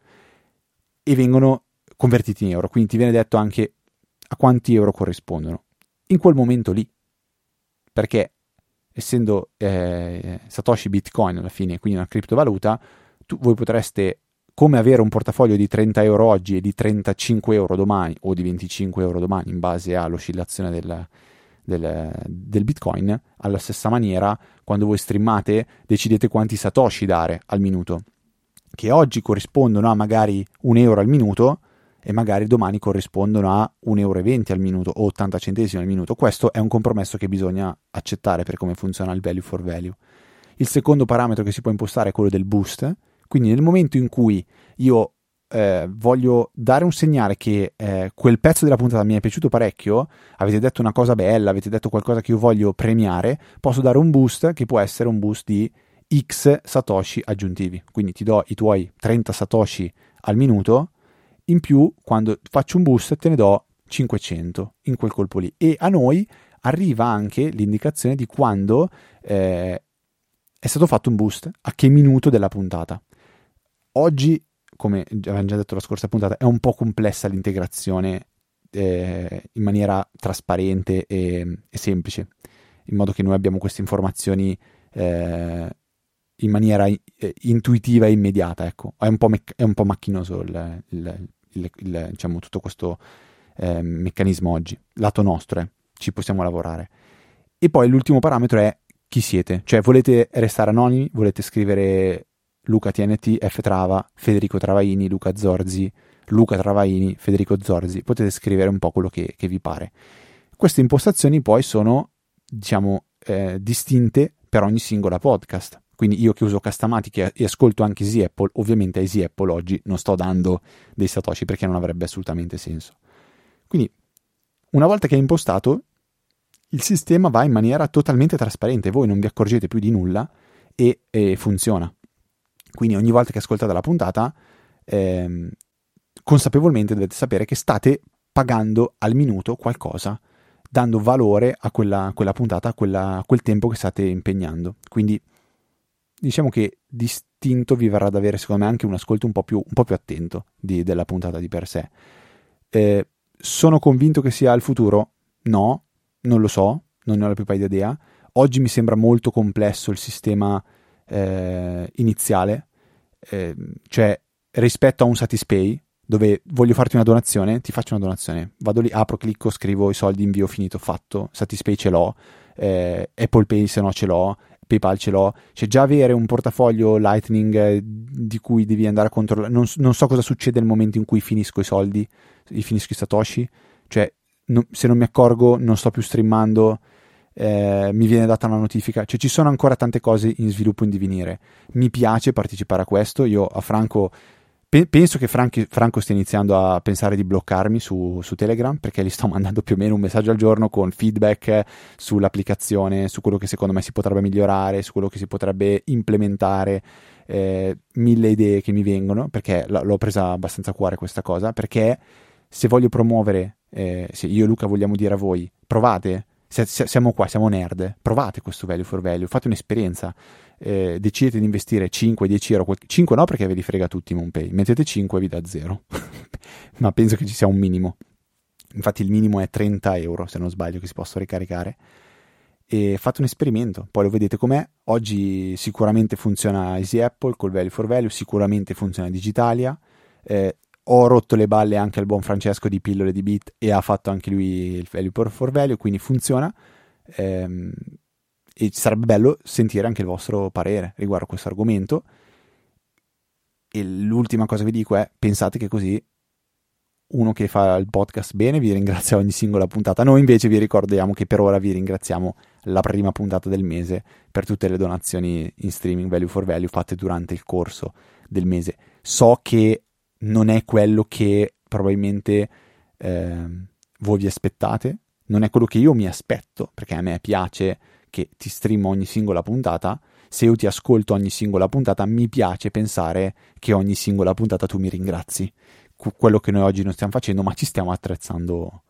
e vengono convertiti in euro, quindi ti viene detto anche a quanti euro corrispondono. In quel momento lì, perché essendo eh, Satoshi Bitcoin alla fine, quindi una criptovaluta, tu, voi potreste come avere un portafoglio di 30 euro oggi e di 35 euro domani o di 25 euro domani in base all'oscillazione del, del, del, Bitcoin, alla stessa maniera quando voi streamate decidete quanti Satoshi dare al minuto, che oggi corrispondono a magari un euro al minuto, e magari domani corrispondono a 1,20 euro al minuto o 80 centesimi al minuto. Questo è un compromesso che bisogna accettare per come funziona il value for value. Il secondo parametro che si può impostare è quello del boost, quindi nel momento in cui io eh, voglio dare un segnale che eh, quel pezzo della puntata mi è piaciuto parecchio, avete detto una cosa bella, avete detto qualcosa che io voglio premiare, posso dare un boost che può essere un boost di X satoshi aggiuntivi. Quindi ti do i tuoi 30 satoshi al minuto in più quando faccio un boost te ne do 500 in quel colpo lì e a noi arriva anche l'indicazione di quando eh, è stato fatto un boost, a che minuto della puntata. Oggi, come avevamo già detto la scorsa puntata, è un po' complessa l'integrazione eh, in maniera trasparente e, e, semplice, in modo che noi abbiamo queste informazioni eh, in maniera eh, intuitiva e immediata. Ecco. È, un po mec- è un po' macchinoso il, il, il, il, diciamo, tutto questo eh, meccanismo oggi. Lato nostro, eh, ci possiamo lavorare. E poi l'ultimo parametro è chi siete. Cioè, volete restare anonimi? Volete scrivere Luca TNT, F Trava, Federico Travaini, Luca Zorzi, Luca Travaini, Federico Zorzi. Potete scrivere un po' quello che, che vi pare. Queste impostazioni poi sono, diciamo, eh, distinte per ogni singola podcast. Quindi io che uso Castamatic e ascolto anche Easy Apple, ovviamente a Easy Apple oggi non sto dando dei satoshi perché non avrebbe assolutamente senso. Quindi una volta che è impostato, il sistema va in maniera totalmente trasparente, voi non vi accorgete più di nulla e, e funziona. Quindi ogni volta che ascoltate la puntata, ehm, consapevolmente dovete sapere che state pagando al minuto qualcosa, dando valore a quella, quella puntata, a, quella, a, quel tempo che state impegnando. Quindi diciamo che distinto vi verrà ad avere secondo me anche un ascolto un po' più, un po più attento di, della puntata di per sé. Eh, sono convinto che sia il futuro? No, non lo so, non ne ho la più pallida idea. Oggi mi sembra molto complesso il sistema eh, iniziale, eh, cioè rispetto a un Satispay, dove voglio farti una donazione, ti faccio una donazione, vado lì, apro, clicco, scrivo i soldi, invio, finito, fatto, Satispay ce l'ho, eh, Apple Pay se no ce l'ho, PayPal ce l'ho, cioè già avere un portafoglio Lightning eh, di cui devi andare a controllare, non, non, so cosa succede nel momento in cui finisco i soldi, finisco i Satoshi, cioè no, se non mi accorgo non sto più streamando, eh, mi viene data una notifica, cioè ci sono ancora tante cose in sviluppo in divenire. Mi piace partecipare a questo, io a Franco pe- penso che Franchi, Franco stia iniziando a pensare di bloccarmi su, su, Telegram perché gli sto mandando più o meno un messaggio al giorno con feedback sull'applicazione, su quello che secondo me si potrebbe migliorare, su quello che si potrebbe implementare. Eh, mille idee che mi vengono perché l- l'ho presa abbastanza a cuore questa cosa perché se voglio promuovere eh, se io e Luca vogliamo dire a voi provate siamo qua, siamo nerd, provate questo value for value, fate un'esperienza, eh, decidete di investire 5-10 euro, 5 no perché ve li frega tutti MoonPay, mettete 5 e vi dà 0, ma penso che ci sia un minimo, infatti il minimo è 30 euro se non sbaglio che si possono ricaricare. E fate un esperimento, poi lo vedete com'è, oggi sicuramente funziona Easy Apple col value for value, sicuramente funziona Digitalia, eh, ho rotto le balle anche al buon Francesco di Pillole di Bit e ha fatto anche lui il value for value, quindi funziona. Ehm, e sarebbe bello sentire anche il vostro parere riguardo a questo argomento. E l'ultima cosa che vi dico è: pensate che così uno che fa il podcast bene vi ringrazia ogni singola puntata. Noi invece vi ricordiamo che per ora vi ringraziamo la prima puntata del mese per tutte le donazioni in streaming value for value fatte durante il corso del mese. So che non è quello che probabilmente eh, voi vi aspettate, non è quello che io mi aspetto, perché a me piace che ti stream ogni singola puntata, se io ti ascolto ogni singola puntata, mi piace pensare che ogni singola puntata tu mi ringrazi. Quello che noi oggi non stiamo facendo, ma ci stiamo attrezzando,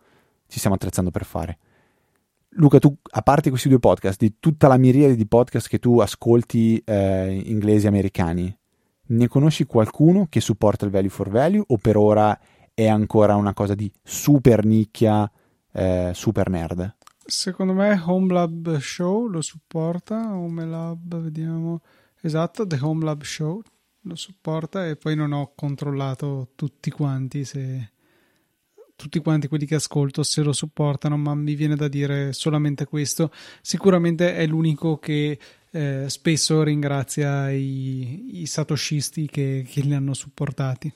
ci stiamo attrezzando per fare. Luca, tu, a parte questi due podcast, di tutta la miriade di podcast che tu ascolti eh, inglesi americani, ne conosci qualcuno che supporta il value for value o per ora è ancora una cosa di super nicchia, eh, super nerd? Secondo me Home Lab Show lo supporta, Home Lab, vediamo, esatto, The Home Lab Show lo supporta e poi non ho controllato tutti quanti se tutti quanti quelli che ascolto se lo supportano, ma mi viene da dire solamente questo. Sicuramente è l'unico che eh, spesso ringrazia i, i satoshisti che, che, li hanno supportati.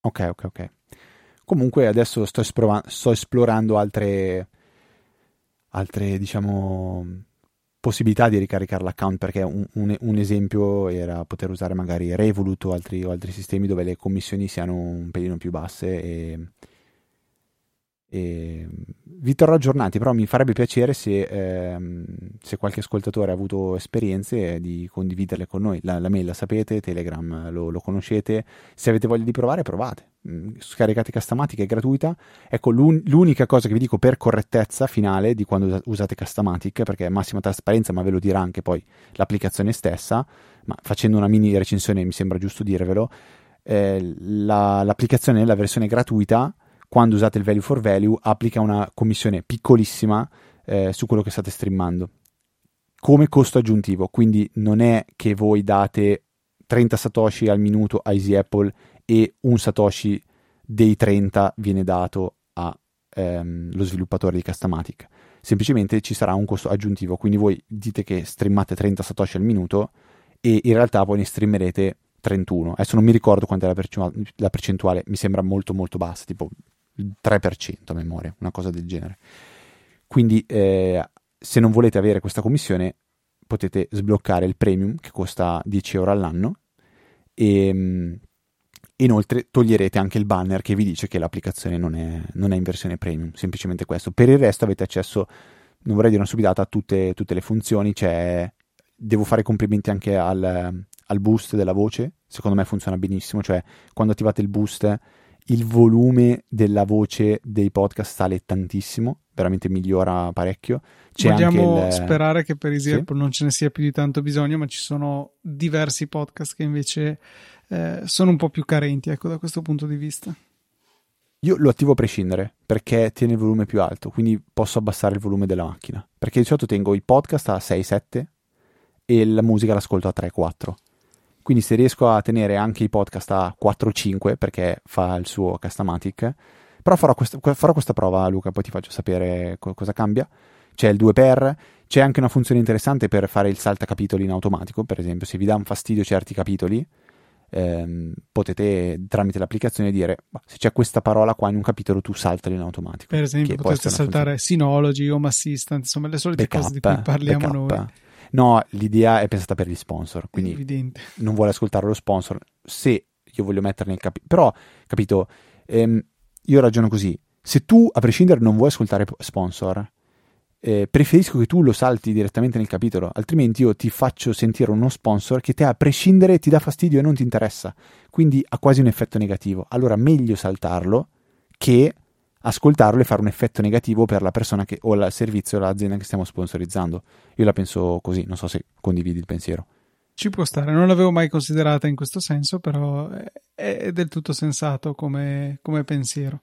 Ok, ok, ok. Comunque adesso sto, esplora- sto esplorando altre, altre, diciamo, possibilità di ricaricare l'account perché un, un, un, esempio era poter usare magari Revolut o altri, o altri sistemi dove le commissioni siano un pelino più basse e e vi terrò aggiornati, però mi farebbe piacere se, ehm, se, qualche ascoltatore ha avuto esperienze di condividerle con noi. La, la mail la sapete, Telegram lo, lo, conoscete. Se avete voglia di provare, provate. Mm, scaricate Castamatic, è gratuita. Ecco, l'un- l'unica cosa che vi dico per correttezza finale di quando usate Castamatic, perché è massima trasparenza, ma ve lo dirà anche poi l'applicazione stessa, ma facendo una mini recensione mi sembra giusto dirvelo, eh, la, l'applicazione nella versione gratuita quando usate il value for value applica una commissione piccolissima eh, su quello che state streamando. Come costo aggiuntivo quindi non è che voi date 30 satoshi al minuto a Easy Apple e un satoshi dei 30 viene dato allo ehm, sviluppatore di Castamatic semplicemente ci sarà un costo aggiuntivo quindi voi dite che streamate 30 satoshi al minuto e in realtà poi ne streamerete 31 adesso non mi ricordo quanta è la, percentuale, la percentuale mi sembra molto molto bassa tipo 3% a memoria, una cosa del genere. Quindi eh, se non volete avere questa commissione potete sbloccare il premium che costa 10 euro all'anno e mm, inoltre toglierete anche il banner che vi dice che l'applicazione non è, non è, in versione premium, semplicemente questo. Per il resto avete accesso, non vorrei dire una subidata, a tutte, tutte le funzioni, c'è devo fare complimenti anche al, al boost della voce, secondo me funziona benissimo, cioè quando attivate il boost il volume della voce dei podcast sale tantissimo, veramente migliora parecchio. C'è Vogliamo il... sperare che per Easy sì? non ce ne sia più di tanto bisogno, ma ci sono diversi podcast che invece eh, sono un po' più carenti, ecco, da questo punto di vista. Io lo attivo a prescindere perché tiene il volume più alto, quindi posso abbassare il volume della macchina. Perché di solito tengo i podcast a 6-7 e la musica l'ascolto a 3-4. Quindi se riesco a tenere anche i podcast a 4-5 perché fa il suo Castamatic, però farò questa, farò questa prova Luca, poi ti faccio sapere co- cosa cambia. C'è il 2x, c'è anche una funzione interessante per fare il salta capitoli in automatico, per esempio se vi dà un fastidio certi capitoli, ehm, potete tramite l'applicazione dire se c'è questa parola qua in un capitolo tu saltali in automatico. Per esempio potreste saltare funzione... Synology, Home Assistant, insomma le solite backup, cose di cui parliamo backup. noi. No, l'idea è pensata per gli sponsor, quindi Evidente. non vuole ascoltare lo sponsor. Se io voglio mettere nel capitolo, però, capito, ehm, io ragiono così, se tu a prescindere non vuoi ascoltare sponsor, eh, preferisco che tu lo salti direttamente nel capitolo, altrimenti io ti faccio sentire uno sponsor che te a prescindere ti dà fastidio e non ti interessa, quindi ha quasi un effetto negativo. Allora meglio saltarlo che ascoltarlo e fare un effetto negativo per la persona che, o il servizio o l'azienda che stiamo sponsorizzando. Io la penso così, non so se condividi il pensiero. Ci può stare, non l'avevo mai considerata in questo senso, però è del tutto sensato come, come pensiero.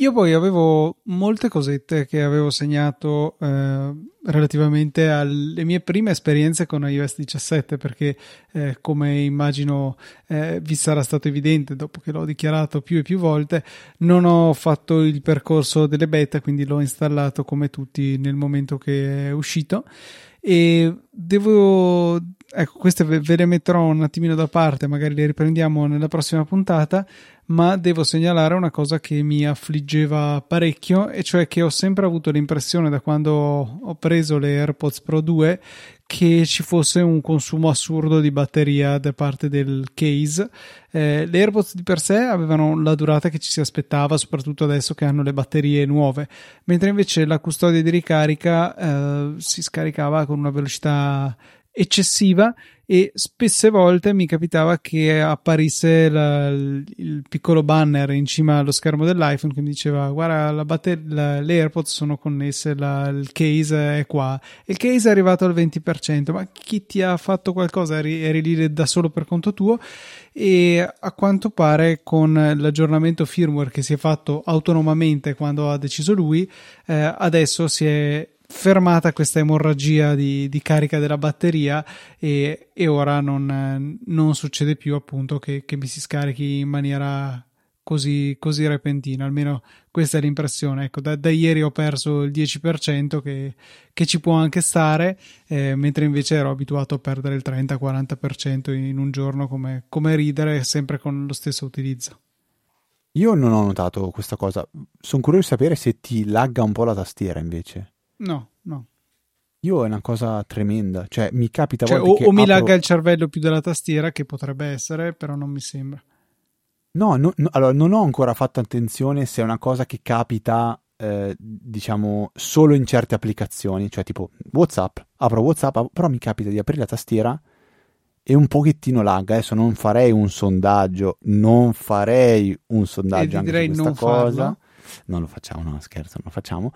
Io poi avevo molte cosette che avevo segnato eh, relativamente alle mie prime esperienze con iOS 17 perché eh, come immagino eh, vi sarà stato evidente dopo che l'ho dichiarato più e più volte non ho fatto il percorso delle beta quindi l'ho installato come tutti nel momento che è uscito. E devo ecco queste ve le metterò un attimino da parte magari le riprendiamo nella prossima puntata ma devo segnalare una cosa che mi affliggeva parecchio, e cioè che ho sempre avuto l'impressione da quando ho preso le AirPods Pro 2 che ci fosse un consumo assurdo di batteria da parte del case. Eh, le AirPods di per sé avevano la durata che ci si aspettava, soprattutto adesso che hanno le batterie nuove, mentre invece la custodia di ricarica eh, si scaricava con una velocità eccessiva e spesse volte mi capitava che apparisse la, il piccolo banner in cima allo schermo dell'iPhone che mi diceva guarda la batter- la, le AirPods sono connesse la, il case è qua. Il case è arrivato al 20% ma chi ti ha fatto qualcosa? Eri, eri lì da solo per conto tuo? E a quanto pare con l'aggiornamento firmware che si è fatto autonomamente quando ha deciso lui eh, adesso si è fermata questa emorragia di, di carica della batteria e, e ora non, non, succede più appunto che, che, mi si scarichi in maniera così, così repentina. Almeno questa è l'impressione. Ecco da, da ieri ho perso il 10% che, che ci può anche stare eh, mentre invece ero abituato a perdere il 30-40% in un giorno come, come ridere sempre con lo stesso utilizzo. Io non ho notato questa cosa. Sono curioso di sapere se ti lagga un po' la tastiera invece No, no. Io è una cosa tremenda, cioè mi capita cioè, o, o mi lagga il cervello più della tastiera, che potrebbe essere, però non mi sembra. No, no, no allora non ho ancora fatto attenzione se è una cosa che capita, eh, diciamo, solo in certe applicazioni, cioè tipo WhatsApp, apro WhatsApp, però mi capita di aprire la tastiera e un pochettino lagga. Adesso non farei un sondaggio, non farei un sondaggio anche su questa cosa. Farlo. Non lo facciamo, no, scherzo, non lo facciamo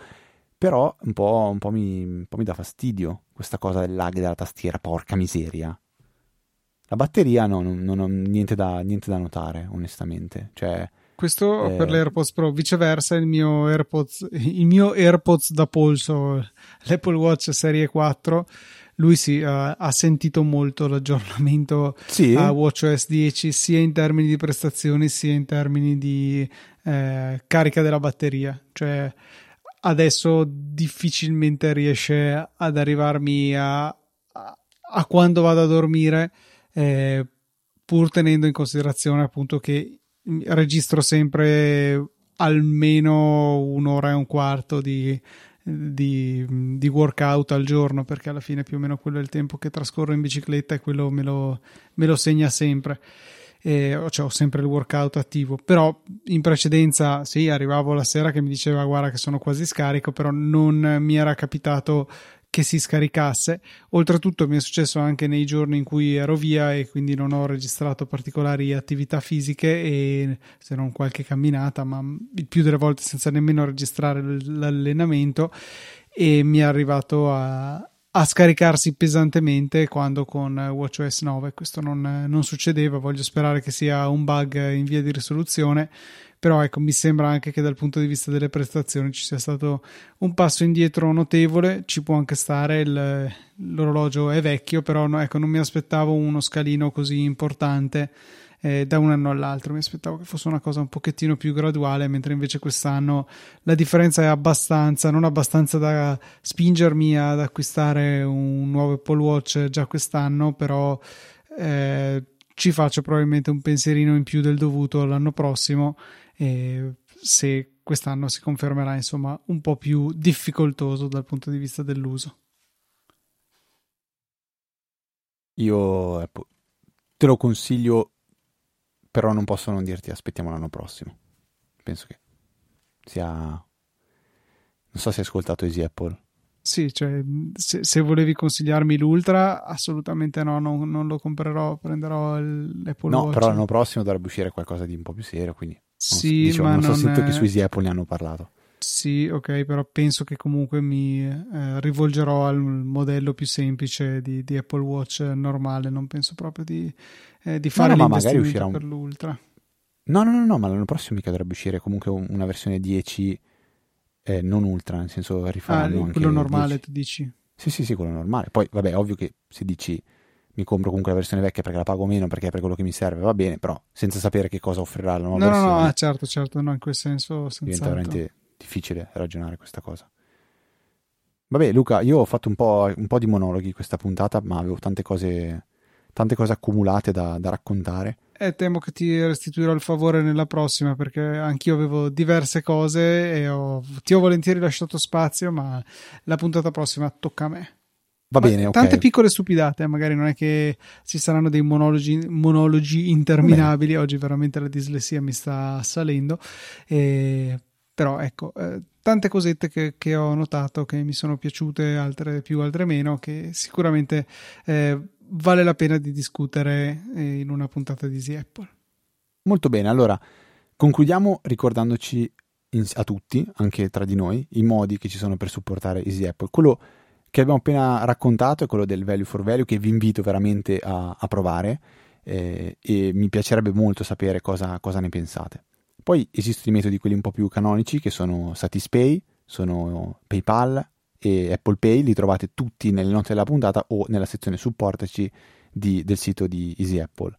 però un po', un po', mi, un po' mi dà fastidio questa cosa del lag della tastiera, porca miseria. La batteria no, non, non ho niente da, niente da, notare, onestamente. Cioè, Questo eh... per l'AirPods Pro, viceversa il mio AirPods, il mio AirPods da polso, l'Apple Watch Serie 4, lui sì, uh, ha sentito molto l'aggiornamento sì. a WatchOS 10 sia in termini di prestazioni sia in termini di eh, carica della batteria. Cioè adesso difficilmente riesce ad arrivarmi a, a, a quando vado a dormire, eh, pur tenendo in considerazione appunto che registro sempre almeno un'ora e un quarto di, di, di, workout al giorno perché alla fine più o meno quello è il tempo che trascorro in bicicletta e quello me lo, me lo segna sempre eh, cioè ho sempre il workout attivo, però in precedenza sì, arrivavo la sera che mi diceva guarda che sono quasi scarico, però non mi era capitato che si scaricasse. Oltretutto mi è successo anche nei giorni in cui ero via e quindi non ho registrato particolari attività fisiche e se non qualche camminata, ma il più delle volte senza nemmeno registrare l'allenamento e mi è arrivato a, a scaricarsi pesantemente quando con WatchOS 9 questo non, non succedeva. Voglio sperare che sia un bug in via di risoluzione però ecco mi sembra anche che dal punto di vista delle prestazioni ci sia stato un passo indietro notevole ci può anche stare il, l'orologio è vecchio però no, ecco non mi aspettavo uno scalino così importante eh, da un anno all'altro mi aspettavo che fosse una cosa un pochettino più graduale mentre invece quest'anno la differenza è abbastanza non abbastanza da spingermi ad acquistare un nuovo Apple Watch già quest'anno però eh, ci faccio probabilmente un pensierino in più del dovuto l'anno prossimo e se quest'anno si confermerà insomma un po' più difficoltoso dal punto di vista dell'uso. Io ecco, te lo consiglio, però non posso non dirti aspettiamo l'anno prossimo. Penso che sia... Non so se hai ascoltato Easy Apple. Sì, cioè, se, se, volevi consigliarmi l'Ultra, assolutamente no, non, non lo comprerò, prenderò l'Apple no, Watch. No, però l'anno prossimo dovrebbe uscire qualcosa di un po' più serio, quindi sì, diciamo, ma non so non sento è... che su Easy Apple ne hanno parlato. Sì, ok, però penso che comunque mi eh, rivolgerò al modello più semplice di, di, Apple Watch normale, non penso proprio di, eh, di fare no, no, l'investimento per un... l'Ultra. No, no, no, no, ma l'anno prossimo mica dovrebbe uscire comunque una versione 10 eh, non Ultra, nel senso rifaranno ah, anche quello normale, 10. tu dici? Sì, sì, sì, quello normale. Poi, vabbè, ovvio che se dici mi compro comunque la versione vecchia perché la pago meno perché è per quello che mi serve, va bene, però senza sapere che cosa offrirà la nuova no, versione. No, no, ah, certo, certo, no, in quel senso diventa veramente difficile ragionare questa cosa. Vabbè, Luca, io ho fatto un po', un po', di monologhi questa puntata, ma avevo tante cose, tante cose accumulate da, da raccontare. E temo che ti restituirò il favore nella prossima perché anch'io avevo diverse cose e ho, ti ho volentieri lasciato spazio, ma la puntata prossima tocca a me. Va bene, ok. Tante piccole stupidate, magari non è che ci saranno dei monologi, monologi interminabili. Bene. Oggi veramente la dislessia mi sta salendo. E, però ecco, eh, tante cosette che, che, ho notato che mi sono piaciute, altre più, altre meno, che sicuramente eh, vale la pena di discutere eh, in una puntata di Easy Apple. Molto bene, allora concludiamo ricordandoci in, a tutti, anche tra di noi, i modi che ci sono per supportare Easy Apple. Quello che abbiamo appena raccontato è quello del value for value che vi invito veramente a, a provare eh, e mi piacerebbe molto sapere cosa, cosa, ne pensate. Poi esistono i metodi quelli un po' più canonici che sono Satispay, sono PayPal e Apple Pay, li trovate tutti nelle note della puntata o nella sezione supportaci di, del sito di Easy Apple.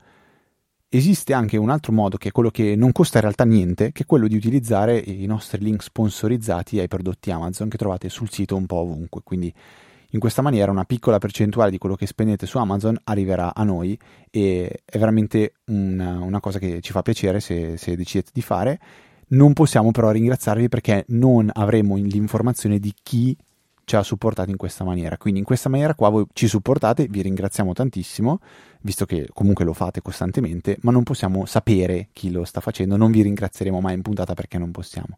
Esiste anche un altro modo che è quello che non costa in realtà niente, che è quello di utilizzare i nostri link sponsorizzati ai prodotti Amazon che trovate sul sito un po' ovunque. Quindi in questa maniera una piccola percentuale di quello che spendete su Amazon arriverà a noi e è veramente una, una cosa che ci fa piacere se, se decidete di fare. Non possiamo però ringraziarvi perché non avremo l'informazione di chi ci ha supportato in questa maniera. Quindi in questa maniera qua voi ci supportate, vi ringraziamo tantissimo, visto che comunque lo fate costantemente, ma non possiamo sapere chi lo sta facendo, non vi ringrazieremo mai in puntata perché non possiamo.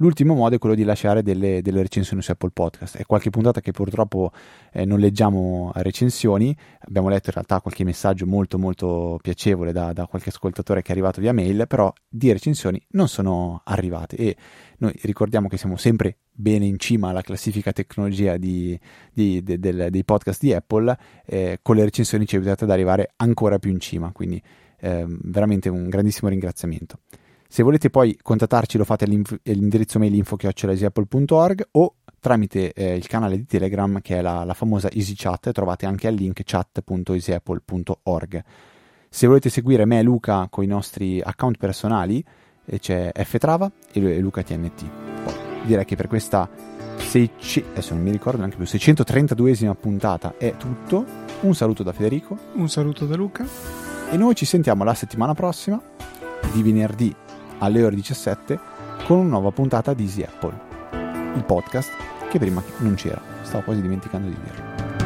L'ultimo modo è quello di lasciare delle, delle, recensioni su Apple Podcast. È qualche puntata che purtroppo eh, non leggiamo recensioni. Abbiamo letto in realtà qualche messaggio molto molto piacevole da, da, qualche ascoltatore che è arrivato via mail, però di recensioni non sono arrivate. E noi ricordiamo che siamo sempre bene in cima alla classifica tecnologia di, di, de, de, dei podcast di Apple. Eh, con le recensioni ci aiutate ad arrivare ancora più in cima. Quindi eh, veramente un grandissimo ringraziamento. Se volete poi contattarci lo fate all'indirizzo mail info.easyapple.org o tramite eh, il canale di Telegram che è la, la famosa EasyChat, trovate anche al link chat.easyapple.org. Se volete seguire me e Luca con i nostri account personali eh, c'è ftrava e Luca TNT. Poi, direi che per questa 600, adesso non mi ricordo neanche più 632esima puntata è tutto. Un saluto da Federico. Un saluto da Luca. E noi ci sentiamo la settimana prossima di venerdì alle ore 17 con una nuova puntata di Easy Apple, il podcast che prima non c'era, stavo quasi dimenticando di dirlo.